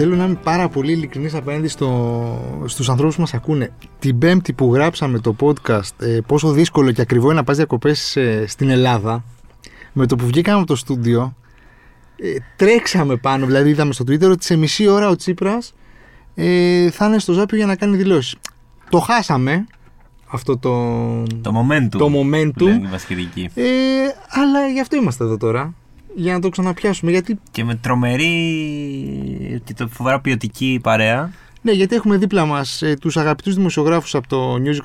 θέλω να είμαι πάρα πολύ ειλικρινής απέναντι στο, στους ανθρώπους που μας ακούνε. Την πέμπτη που γράψαμε το podcast ε, πόσο δύσκολο και ακριβό είναι να πας διακοπές ε, στην Ελλάδα με το που βγήκαμε από το στούντιο ε, τρέξαμε πάνω, δηλαδή είδαμε στο Twitter ότι σε μισή ώρα ο Τσίπρας ε, θα είναι στο Ζάπιο για να κάνει δηλώσεις. Το χάσαμε αυτό το, Το momentum. το momentum λένε οι βασιλικοί. ε, αλλά γι' αυτό είμαστε εδώ τώρα. Για να το ξαναπιάσουμε. Γιατί, Και με τρομερή και το φοβερά ποιοτική παρέα. ναι, γιατί έχουμε δίπλα μας ε, τους αγαπητούς δημοσιογράφους από το News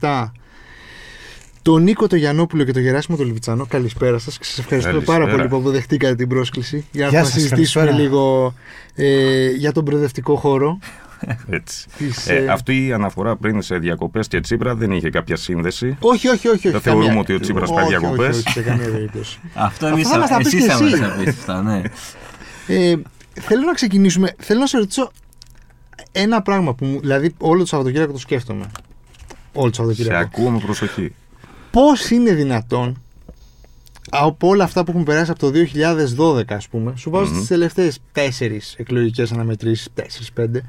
24-7, τον Νίκο το Γιαννόπουλο και τον Γεράσιμο τον Λιβιτσανό. Καλησπέρα σας και σας ευχαριστούμε Καλησπέρα. πάρα πολύ που αποδεχτήκατε την πρόσκληση. Για Γεια να σας, συζητήσουμε καλησπέρα. λίγο ε, για τον προοδευτικό χώρο. Έτσι. Της, Ε, ε, αυτή η αναφορά πριν σε διακοπές και Τσίπρα δεν είχε κάποια σύνδεση. Όχι, όχι, όχι. όχι Δεν καμία. θεωρούμε ότι ο Τσίπρας πάει Όχι, όχι, διακοπές. Όχι, σε καμία περίπτωση. Αυτό εμείς θα μας τα πεις εσείς και θα εσύ. μας τα πείτε αυτά, ναι. Ε, θέλω να ξεκινήσουμε. Θέλω να σε ρωτήσω ένα πράγμα που μου. Δηλαδή, όλο το Σαββατοκύριακο το σκέφτομαι. Όλο το Σε Σαββατοκύριακο. ακούω με προσοχή. Πώς είναι δυνατόν από όλα αυτά που έχουν περάσει από το 2012, ας πούμε, σου βάζω Μμμ. τις τελευταίες τέσσερις εκλογικές αναμετρήσεις, τέσσερις-πέντε,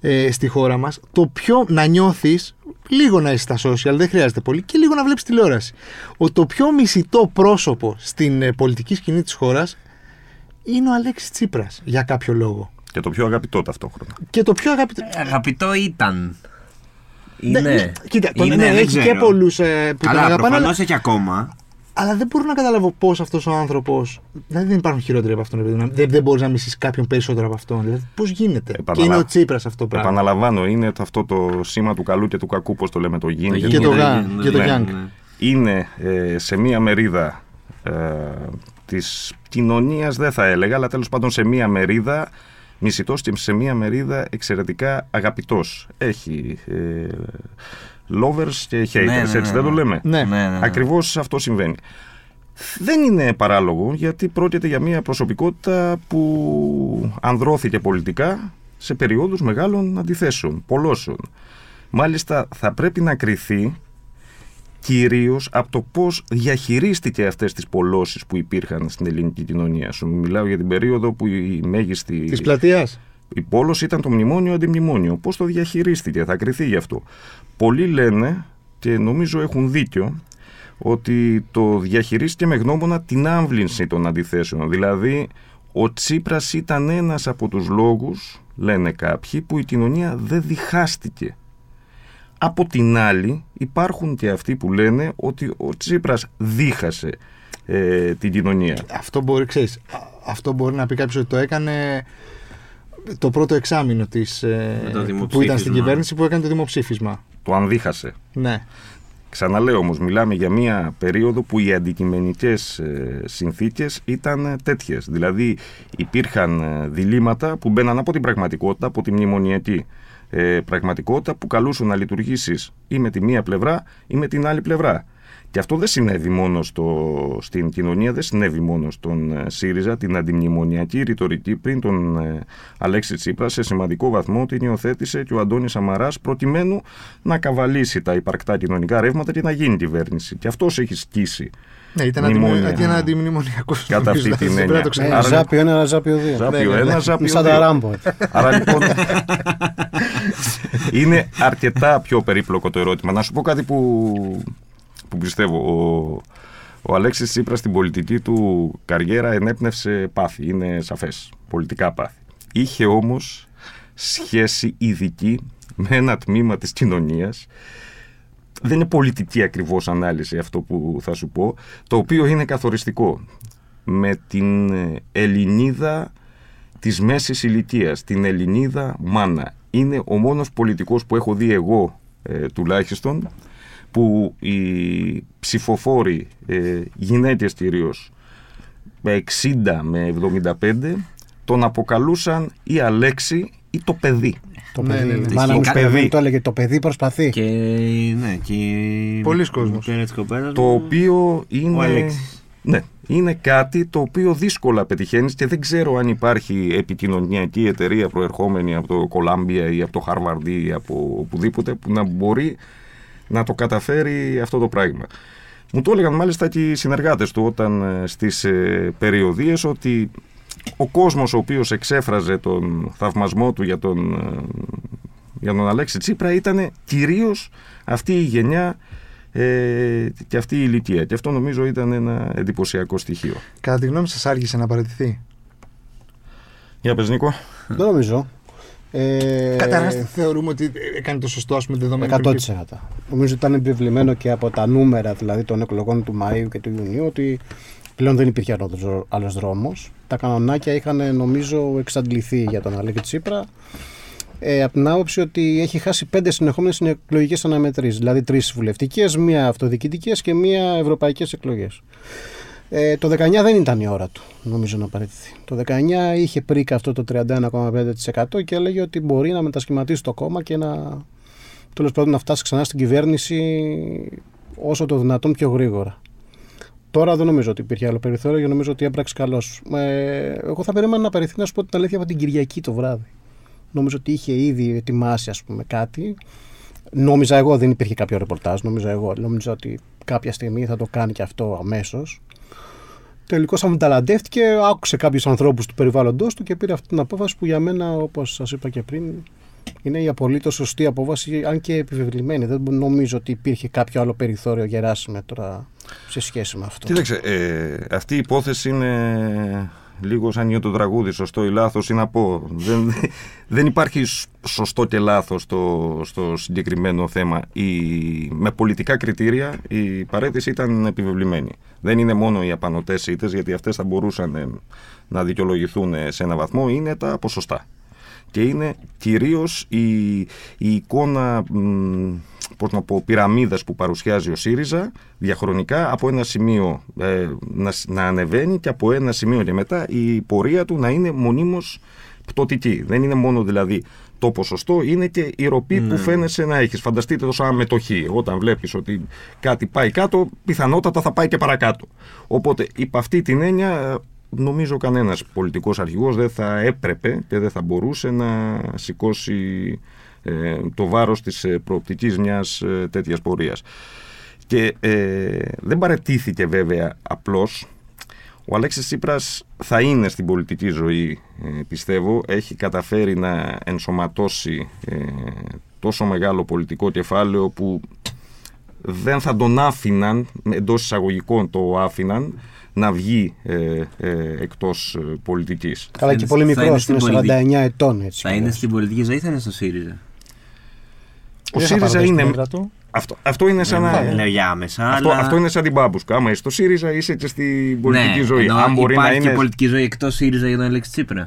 ε, στη χώρα μας, το πιο να νιώθεις, λίγο να είσαι στα social, δεν χρειάζεται πολύ, και λίγο να βλέπεις τηλεόραση. Ο, το πιο μισητό πρόσωπο στην ε, πολιτική σκηνή της χώρας είναι ο Αλέξης Τσίπρας, για κάποιο λόγο. Και το πιο αγαπητό ταυτόχρονα. Και το πιο αγαπητό... Ε, Αγαπητό ήταν. Ναι, Είναι. ναι, κοίτα, τον, Είναι, ναι, δεν έχει ξέρω. και πολλούς ε, που τον Καλά, αγαπάνε, αλλά προφανώς έχει ακόμα. Αλλά δεν μπορώ να καταλάβω πώς αυτός ο άνθρωπος. Δηλαδή δεν υπάρχουν χειρότεροι από αυτόν. επειδή να- Δεν, δεν μπορείς να μισείς κάποιον περισσότερο από αυτόν. Δηλαδή πώς γίνεται; Επαναλα- Και είναι ο Τσίπρας αυτό το πράγμα. Επαναλαμβάνω, είναι το- αυτό το σήμα του καλού και του κακού, πώς το λέμε, το yin Το και Και το το yin, Gang, ναι, και το ναι, Gang. ναι. είναι ε, σε μία μερίδα ε, της κοινωνίας δεν θα έλεγα αλλά τέλος πάντων σε μία μερίδα μισητός και σε μία μερίδα εξαιρετικά αγαπητός έχει ε, lovers και haters Ναι, ναι, έτσι ναι, δεν το ναι. λέμε Ναι. Ναι, ναι, ναι. Ακριβώς αυτό συμβαίνει. Δεν είναι παράλογο γιατί πρόκειται για μια προσωπικότητα που ανδρώθηκε πολιτικά σε περιόδους μεγάλων αντιθέσεων, πολλώσεων. Μάλιστα θα πρέπει να κριθεί κυρίως από το πώς διαχειρίστηκε αυτές τις πολλώσεις που υπήρχαν στην ελληνική κοινωνία. Σου μιλάω για την περίοδο που η μέγιστη... Της πλατείας. Η πόλωση ήταν το μνημόνιο αντιμνημόνιο. Πώς το διαχειρίστηκε, θα κριθεί γι' αυτό. Πολλοί λένε, και νομίζω έχουν δίκιο, ότι το διαχειρίστηκε με γνώμονα την άμβλυνση των αντιθέσεων. Δηλαδή, ο Τσίπρας ήταν ένας από τους λόγους, λένε κάποιοι, που η κοινωνία δεν διχάστηκε. Από την άλλη, υπάρχουν και αυτοί που λένε ότι ο Τσίπρας δίχασε ε, την κοινωνία. Αυτό μπορεί, ξέρεις, α- αυτό μπορεί να πει κάποιος ότι το έκανε το πρώτο εξάμεινο της, ε, Με το που ήταν δημοψήφισμα. στην κυβέρνηση που έκανε το δημοψήφισμα. Το αν δίχασε. Ναι. Ξαναλέω όμως, μιλάμε για μια περίοδο που οι αντικειμενικές ε, συνθήκες ήταν ε, τέτοιες. Δηλαδή υπήρχαν ε, διλήμματα που μπαίναν από την πραγματικότητα, από τη μνημονιακή ε, πραγματικότητα που καλούσαν να λειτουργήσεις ή με τη μία πλευρά ή με την άλλη πλευρά. Και αυτό δεν συνέβη μόνο στο, στην κοινωνία, δεν συνέβη μόνο στον ε, ΣΥΡΙΖΑ, την αντιμνημονιακή ρητορική πριν τον ε, Αλέξη Τσίπρα σε σημαντικό βαθμό την υιοθέτησε και ο Αντώνης Σαμαράς προκειμένου να καβαλήσει τα υπαρκτά κοινωνικά ρεύματα και να γίνει κυβέρνηση. Και αυτός έχει σκίσει. Ναι, ήταν Μνημόνια. αντιμνημο- ένα αντιμνημονιακός. Κατά αυτή την Πρέπει να έννοια. το Ναι, ξεχάσουμε. Άρα, ζάπιο 1, ζάπιο 2. Ζάπιο ναι, ναι. ένα, ζάπιο Σαν τα δύο. ράμπο. Άρα λοιπόν είναι αρκετά πιο περίπλοκο το ερώτημα. Να σου πω κάτι που, που πιστεύω. Ο, ο Αλέξης Τσίπρας στην πολιτική του καριέρα ενέπνευσε πάθη. Είναι σαφές. Πολιτικά πάθη. Είχε όμως σχέση ειδική με ένα τμήμα της κοινωνίας δεν είναι πολιτική ακριβώς ανάλυση αυτό που θα σου πω, το οποίο είναι καθοριστικό. Με την ε, Ελληνίδα της μέσης ηλικίας, την Ελληνίδα μάνα. Είναι ο μόνος πολιτικός που έχω δει εγώ ε, τουλάχιστον, που οι ψηφοφόροι, ε, γυναίκες κυρίως, με 60 με 75, τον αποκαλούσαν ή Αλέξη ή το παιδί. Το Ναι, παιδί. ναι, ναι. Μάνα μου Και- παιδί το έλεγε. Το παιδί προσπαθεί. Και, ναι, και η Πολλοί κόσμος. μητέρα της κοπέλας Το μου, οποίο είναι. Ο Αλέξης. Ναι, είναι κάτι το οποίο δύσκολα πετυχαίνεις και δεν ξέρω αν υπάρχει επικοινωνιακή εταιρεία προερχόμενη από το Κολάμπια ή από το Harvard ή από οπουδήποτε που να μπορεί να το καταφέρει αυτό το πράγμα. Μου το έλεγαν μάλιστα και οι συνεργάτες του όταν ε, στις ε, περιοδίες ότι ο κόσμος ο οποίος εξέφραζε τον θαυμασμό του για τον, ε, για τον Αλέξη Τσίπρα ήταν κυρίως αυτή η γενιά ε, και αυτή η ηλικία. Και αυτό νομίζω ήταν ένα εντυπωσιακό στοιχείο. Κατά τη γνώμη σας, άργησε να παραιτηθεί; Για πες Νίκο. Δεν νομίζω. Ε, Καταρχάς, θεωρούμε ότι έκανε το σωστό, ας πούμε, δεδομένο. 100%. Νομίζω ότι ήταν επιβλημένο και από τα νούμερα δηλαδή των εκλογών του Μαΐου και του Ιουνίου ότι πλέον δεν υπήρχε άλλος δρόμος. Τα κανονάκια είχαν νομίζω εξαντληθεί για τον Αλέξη Τσίπρα. Ε, από την άποψη ότι έχει χάσει πέντε συνεχόμενες εκλογικές αναμετρήσεις. Δηλαδή τρεις βουλευτικές, μία αυτοδιοικητικές και μία ευρωπαϊκές εκλογές. Ε, το 19 δεν ήταν η ώρα του, νομίζω να παραιτηθεί. Το 19 είχε πρίκα αυτό το 31,5% και έλεγε ότι μπορεί να μετασχηματίσει το κόμμα και να, τέλος πάντων, να φτάσει ξανά στην κυβέρνηση όσο το δυνατόν πιο γρήγορα. Τώρα δεν νομίζω ότι υπήρχε άλλο περιθώριο και νομίζω ότι έπραξε καλώς. Ε, εγώ θα περίμενα να παραιτηθεί να σου πω την αλήθεια από την Κυριακή το βράδυ. Νομίζω ότι είχε ήδη ετοιμάσει ας πούμε, κάτι. Νόμιζα εγώ, δεν υπήρχε κάποιο ρεπορτάζ. Νόμιζα εγώ, νόμιζα ότι κάποια στιγμή θα το κάνει και αυτό αμέσως. Τελικώς αμεταλαντεύτηκε, άκουσε κάποιους ανθρώπους του περιβάλλοντό του και πήρε αυτή την απόφαση που για μένα, όπως σας είπα και πριν, είναι η απολύτως σωστή απόφαση, αν και επιβεβλημένη. Δεν νομίζω ότι υπήρχε κάποιο άλλο περιθώριο γεράσιμε τώρα σε σχέση με αυτό. Κοίταξε, ε, αυτή η υπόθεση είναι λίγο σαν το τραγούδι, σωστό ή λάθος, ή να πω. δεν, δεν υπάρχει σωστό και λάθος στο, στο συγκεκριμένο θέμα. Η, με πολιτικά κριτήρια η παρέτηση ήταν επιβεβλημένη. Δεν είναι μόνο οι απανοτές ήττες, γιατί αυτές θα μπορούσαν ε, να δικαιολογηθούν σε ένα βαθμό, είναι τα ποσοστά. Και είναι κυρίως η, η εικόνα πώς να πω, πυραμίδας που παρουσιάζει ο ΣΥΡΙΖΑ διαχρονικά από ένα σημείο ε, να, να ανεβαίνει και από ένα σημείο και μετά η πορεία του να είναι μονίμως πτωτική. Δεν είναι μόνο δηλαδή το ποσοστό, είναι και η ροπή που Ναι. φαίνεσαι να έχεις. Φανταστείτε το σαν μετοχή. Όταν βλέπεις ότι κάτι πάει κάτω, πιθανότατα θα πάει και παρακάτω. Οπότε, υπ' αυτή την έννοια, νομίζω κανένας πολιτικός αρχηγός δεν θα έπρεπε και δεν θα μπορούσε να σηκώσει ε, το βάρος της ε, προοπτικής μιας ε, τέτοιας πορείας. Και ε, δεν παρετήθηκε βέβαια απλώς. Ο Αλέξης Τσίπρας θα είναι στην πολιτική ζωή, ε, πιστεύω. Έχει καταφέρει να ενσωματώσει ε, τόσο μεγάλο πολιτικό κεφάλαιο που δεν θα τον άφηναν, εντός εισαγωγικών το άφηναν, να βγει ε, ε, εκτός ε, πολιτικής. Καλά, Θα και είναι- πολύ θα μικρός, είναι στην είναι 49 πολιτική. ετών. Έτσι, Θα κι είναι αλλιώς. στην πολιτική ζωή, θα είναι στο ΣΥΡΙΖΑ; Ο Δεν θα ΣΥΡΙΖΑ παραδώσει την είναι... έδρα του. Αυτό, αυτό είναι σαν να... Δεν λέω για άμεσα, Αυτό, αλλά... αυτό είναι σαν την μπάμπουσκα. Άμα είσαι στο ΣΥΡΙΖΑ είσαι και στην πολιτική ναι, ζωή. ενώ Αν μπορεί να υπάρχει είναι. και πολιτική ζωή εκτός ΣΥΡΙΖΑ για τον Αλέξη Τσίπρα.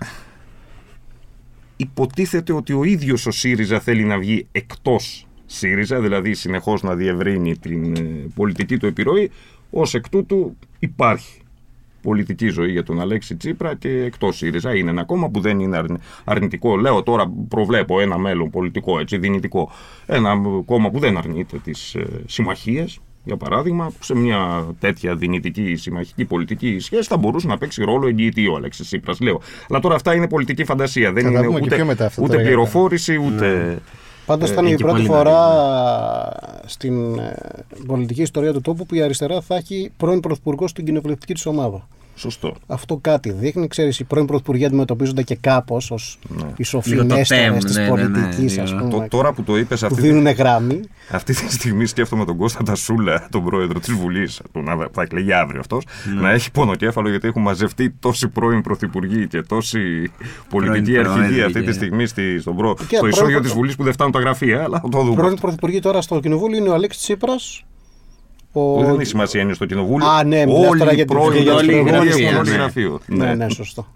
Υποτίθεται ότι ο ίδιος ο ΣΥΡΙΖΑ θέλει να βγει εκτός ΣΥΡΙΖΑ, δηλαδή συνεχώς να διευρύνει την ε, πολιτική του επιρροή. Ω εκ τούτου υπάρχει πολιτική ζωή για τον Αλέξη Τσίπρα και εκτός ΣΥΡΙΖΑ. Είναι ένα κόμμα που δεν είναι αρνη- αρνητικό. Λέω τώρα, προβλέπω ένα μέλλον πολιτικό, έτσι, δυνητικό. Ένα κόμμα που δεν αρνείται τις συμμαχίες. Για παράδειγμα, σε μια τέτοια δυνητική συμμαχική πολιτική σχέση θα μπορούσε να παίξει ρόλο εγγυητή ο Αλέξης Τσίπρας. Λέω. Αλλά τώρα αυτά είναι πολιτική φαντασία. Δεν Θα τα είναι πούμε και ούτε, πιο μετά αυτό ούτε τώρα, πληροφόρηση, ούτε. Πάντω Ε, ήταν η εκεί πρώτη πολύ φορά στην ε, πολιτική ιστορία του τόπου που η αριστερά θα έχει πρώην πρωθυπουργό στην κοινοβουλευτική της ομάδα. Σωστό. Αυτό κάτι δείχνει. Ξέρεις, οι πρώην πρωθυπουργοί αντιμετωπίζονται και κάπως ως οι Λίγο το σοφινέστερε τέμ, της ναι, ναι, ναι, πολιτικής, ας λίγο. πούμε. Το, τώρα που το είπες, που αυτή, δίνουν γράμμη. αυτή τη στιγμή σκέφτομαι τον Κώστα Τασούλα, τον πρόεδρο της Βουλής, που να- θα εκλεγεί αύριο αυτός, Ναι. να έχει πονοκέφαλο γιατί έχουν μαζευτεί τόσοι πρώην πρωθυπουργοί και τόσοι πολιτικοί Πρώην αρχηγοί πρόεδροι αυτή τη και- στιγμή στη, στον προ, Και στο πρώην ισόγειο προ- της Βουλής που δεν φτάνουν τα γραφεία. Αλλά θα το δούμε. Πρώην αυτό. πρωθυπουργοί τώρα στο κοινοβούλιο είναι ο Αλέξης Τσίπρας. Ο... Που δεν έχει σημασία, είναι στο κοινοβούλιο. Α, ναι, μιλάς Όλοι τώρα οι για την- πρώην για την πρωθυπουργοί γραφεία, έχουν όλοι ναι. γραφείο. Ναι, ναι, σωστό.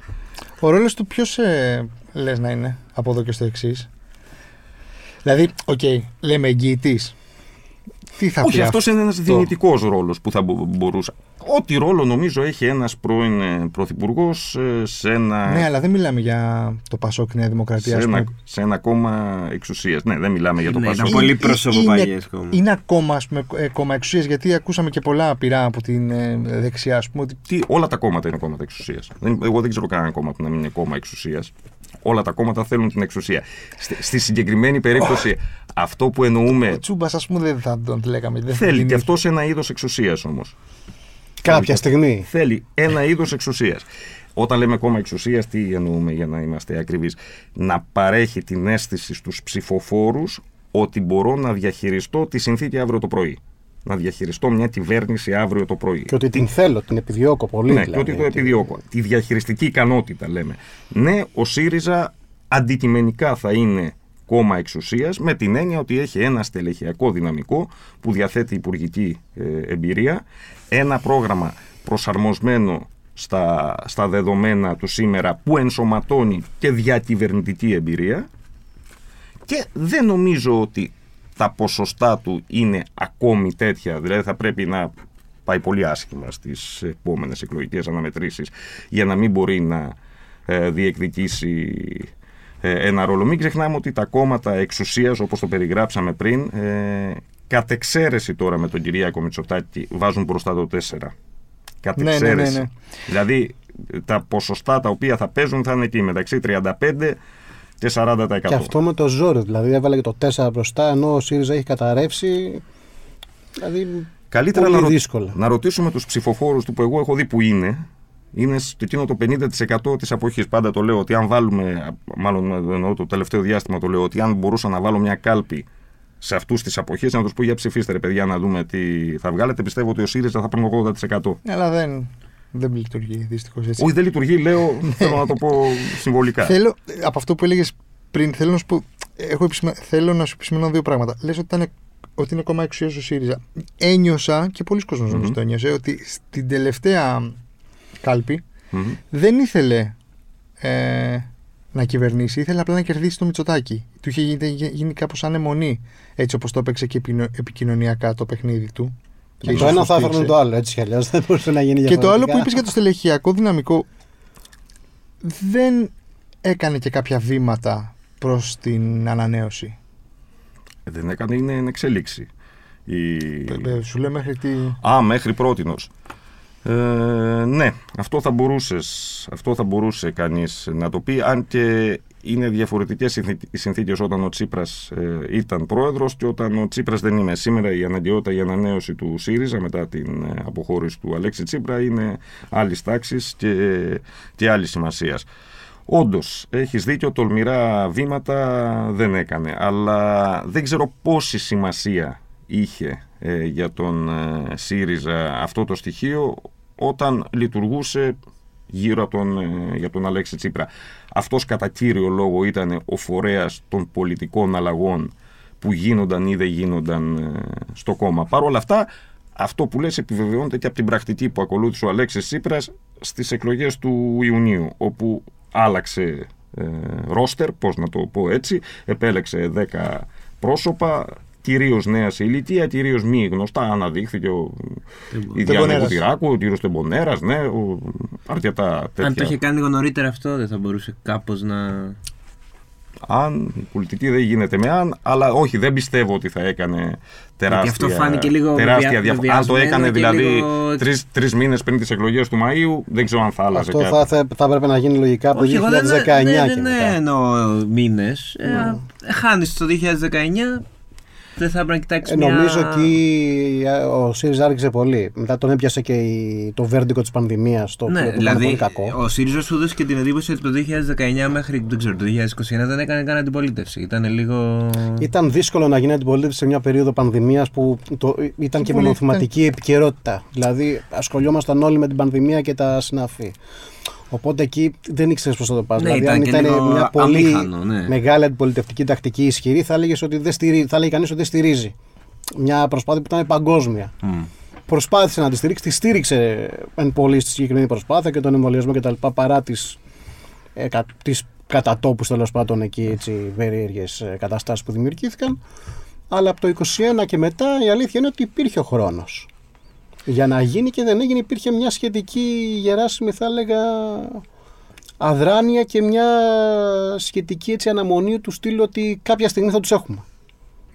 Ο ρόλος του ποιος ε, λες να είναι από εδώ και στο εξής; Δηλαδή, οκ, λέμε εγγυητής. Τι θα Όχι, πει αυτός είναι ένας αυτό; δυνητικό ρόλος που θα μπο- μπορούσα. Ό,τι ρόλο νομίζω έχει ένας πρώην ε, πρωθυπουργός σε ένα. Ναι, αλλά δεν μιλάμε για το Πασόκ Νέα Δημοκρατία. σε, ας ένα, πούμε. σε ένα κόμμα εξουσίας. Ναι, δεν μιλάμε για το Ναι, Πασόκ. ήταν πολύ Είναι- προσωποπαγές κόμμα. Είναι ακόμα ας πούμε, ε, κόμμα εξουσίας, γιατί ακούσαμε και πολλά πειρά από την ε, δεξιά. Ας πούμε, ότι Τι, όλα τα κόμματα είναι κόμματα εξουσίας. Εγώ δεν ξέρω κανένα κόμμα που να μην είναι κόμμα εξουσίας. Όλα τα κόμματα θέλουν την εξουσία. Στη, στη συγκεκριμένη περίπτωση, αυτό που εννοούμε. ο Τσούμπας, ας πούμε, δεν θα τον λέγαμε. Δεν θα Θέλει γίνει- και αυτός ένα είδος εξουσίας όμως. Κάποια στιγμή. Θέλει ένα είδος εξουσίας. Όταν λέμε κόμμα εξουσίας, τι εννοούμε για να είμαστε ακριβείς; Να παρέχει την αίσθηση στους ψηφοφόρους ότι μπορώ να διαχειριστώ τη συνθήκη αύριο το πρωί. Να διαχειριστώ μια κυβέρνηση αύριο το πρωί. Και ότι την θέλω, την επιδιώκω πολύ. Ναι, δηλαδή. και ότι το επιδιώκω. Τη διαχειριστική ικανότητα λέμε. Ναι, ο ΣΥΡΙΖΑ αντικειμενικά θα είναι κόμμα εξουσίας με την έννοια ότι έχει ένα στελεχειακό δυναμικό που διαθέτει υπουργική ε, εμπειρία, ένα πρόγραμμα προσαρμοσμένο στα, στα δεδομένα του σήμερα που ενσωματώνει και διακυβερνητική εμπειρία και δεν νομίζω ότι τα ποσοστά του είναι ακόμη τέτοια, δηλαδή θα πρέπει να πάει πολύ άσχημα στις επόμενες εκλογικές αναμετρήσεις για να μην μπορεί να ε, διεκδικήσει ε, ένα ρόλο. Μην ξεχνάμε ότι τα κόμματα εξουσίας όπως το περιγράψαμε πριν ε, κατ' εξαίρεση τώρα με τον Κυριάκο Μητσοτάκη βάζουν μπροστά το 4. Κατ' Ναι, ναι, ναι, εξαίρεση. ναι. Δηλαδή τα ποσοστά τα οποία θα παίζουν θα είναι εκεί μεταξύ 35 και 40%. Και αυτό με το ζόρι. Δηλαδή έβαλε και το 4 μπροστά ενώ ο ΣΥΡΙΖΑ έχει καταρρεύσει. Δηλαδή. Καλύτερα πολύ να, ρω- δύσκολα. να ρωτήσουμε τους ψηφοφόρους του που εγώ έχω δει που είναι. Είναι στο εκείνο το 50% της αποχής. Πάντα το λέω ότι αν βάλουμε, μάλλον εννοώ το τελευταίο διάστημα το λέω, ότι αν μπορούσα να βάλω μια κάλπη σε αυτούς τις αποχές, να τους πω για ψηφίστε ρε παιδιά να δούμε τι θα βγάλετε, πιστεύω ότι ο ΣΥΡΙΖΑ θα παίρνει 80%. Ναι, αλλά δεν, δεν λειτουργεί δυστυχώς έτσι. Όχι, δεν λειτουργεί, λέω, θέλω να το πω συμβολικά. Θέλω, από αυτό που έλεγες πριν, θέλω να σου πω, έχω επισημα- θέλω να σου επισημάνω δύο πράγματα. Λες ότι, ήταν, ότι είναι κόμμα εξουσία ο ΣΥΡΙΖΑ. Ένιωσα, και πολλοί κόσμος νομίζω Μμμ. το ένιωσε, ότι στην τελευταία κάλπη Μμμ. δεν ήθελε ε, να κυβερνήσει, ήθελε απλά να κερδίσει το Μητσοτάκι. Του είχε γίνει, γίνει κάπως ανεμονή, έτσι όπως το έπαιξε και επινο- επικοινωνιακά το παιχνίδι του. Και ίσως το ένα θα στήριξε. έφερνε το άλλο έτσι κι αλλιώς. Δεν μπορούσε να γίνει Και το άλλο που διαφορετικά. είπες για το στελεχειακό δυναμικό δεν έκανε και κάποια βήματα προς την ανανέωση. Δεν έκανε, είναι εν εξέλιξη. Η... Ε, Σου λέω μέχρι τι... Α, μέχρι πρότινος. Ε, ναι, αυτό θα, μπορούσες, αυτό θα μπορούσε κανείς να το πει, αν και είναι διαφορετικές συνθή- οι συνθήκες όταν ο Τσίπρας ε, ήταν πρόεδρος και όταν ο Τσίπρας δεν είναι. Σήμερα η αναγκαιότητα για ανανέωση του ΣΥΡΙΖΑ μετά την ε, αποχώρηση του Αλέξη Τσίπρα είναι άλλης τάξης και, και άλλης σημασίας. Όντως, έχεις δίκιο, τολμηρά βήματα δεν έκανε. Αλλά δεν ξέρω πόση σημασία είχε ε, για τον ε, ΣΥΡΙΖΑ αυτό το στοιχείο όταν λειτουργούσε γύρω από τον, ε, για τον Αλέξη Τσίπρα. Αυτός κατά κύριο λόγο ήταν ο φορέας των πολιτικών αλλαγών που γίνονταν ή δεν γίνονταν ε, στο κόμμα. Παρ' όλα αυτά, αυτό που λες επιβεβαιώνεται και από την πρακτική που ακολούθησε ο Αλέξης Τσίπρας στις εκλογές του Ιουνίου, όπου άλλαξε ε, ρόστερ, πώς να το πω έτσι, επέλεξε 10 πρόσωπα, κυρίως νέα σε ηλικία, κυρίως μη γνωστά. Αναδείχθηκε ο, η Διάννα Τεμπονέρας. Κουτυράκου, ο κύριος Τεμπονέρας, ναι, ο, αρκετά τέτοια. Αν το είχε κάνει λίγο νωρίτερα αυτό, δεν θα μπορούσε κάπως να. Αν η πολιτική δεν γίνεται με αν, αλλά όχι, δεν πιστεύω ότι θα έκανε τεράστια, αυτό φάνηκε λίγο τεράστια βεβαια- διαφορά. Αν το βεβαιασμένο έκανε και δηλαδή λίγο- τρεις, τρεις μήνες πριν τις εκλογές του Μαΐου, δεν ξέρω αν θα άλλαζε Αυτό κάτι. θα, θα, θα έπρεπε να γίνει λογικά από το 2019 Όχι, εγώ δεν, και δεν, δεν μετά. εννοώ μήνες. Ε, Χάνεις το 2019, δεν θα έπρεπε να κοιτάξεις Ε, μια. νομίζω εκεί ε, ο ΣΥΡΙΖΑ άρχισε πολύ. Μετά τον έπιασε και η- το βέρντικο της πανδημίας. Το Ναι, οποίο ήταν δηλαδή πολύ κακό. ο ΣΥΡΙΖΑ σου έδωσε και την εντύπωση ότι το 2019 μέχρι δεν ξέρω, το 2021 δεν έκανε καν αντιπολίτευση. Ήταν λίγο. Ήταν δύσκολο να γίνει αντιπολίτευση σε μια περίοδο πανδημίας που το, ήταν και Πολύ μονοθεματική επικαιρότητα. Δηλαδή, ασχολιόμασταν όλοι με την πανδημία και τα συναφή. Οπότε εκεί δεν ήξερες πώς θα το πας. Ναι, δηλαδή, ήταν αν και ήταν λίγο μια πολύ αμήχανο, ναι. μεγάλη αντιπολιτευτική τακτική ισχυρή, θα έλεγες ότι δεν στηρίζει, θα έλεγε κανείς ότι δεν στηρίζει. Μια προσπάθεια που ήταν παγκόσμια. Μμ. Προσπάθησε να τη στηρίξει, τη στήριξε εν πολύ στη συγκεκριμένη προσπάθεια και τον εμβολιασμό κτλ. παρά τις ε, κα, τις κατατόπους τέλος πάντων εκεί έτσι περίεργες ε, καταστάσεις που δημιουργήθηκαν αλλά από το 21 και μετά η αλήθεια είναι ότι υπήρχε ο χρόνος για να γίνει και δεν έγινε υπήρχε μια σχετική γεράσιμη θα έλεγα αδράνεια και μια σχετική έτσι αναμονή του στυλ ότι κάποια στιγμή θα τους έχουμε.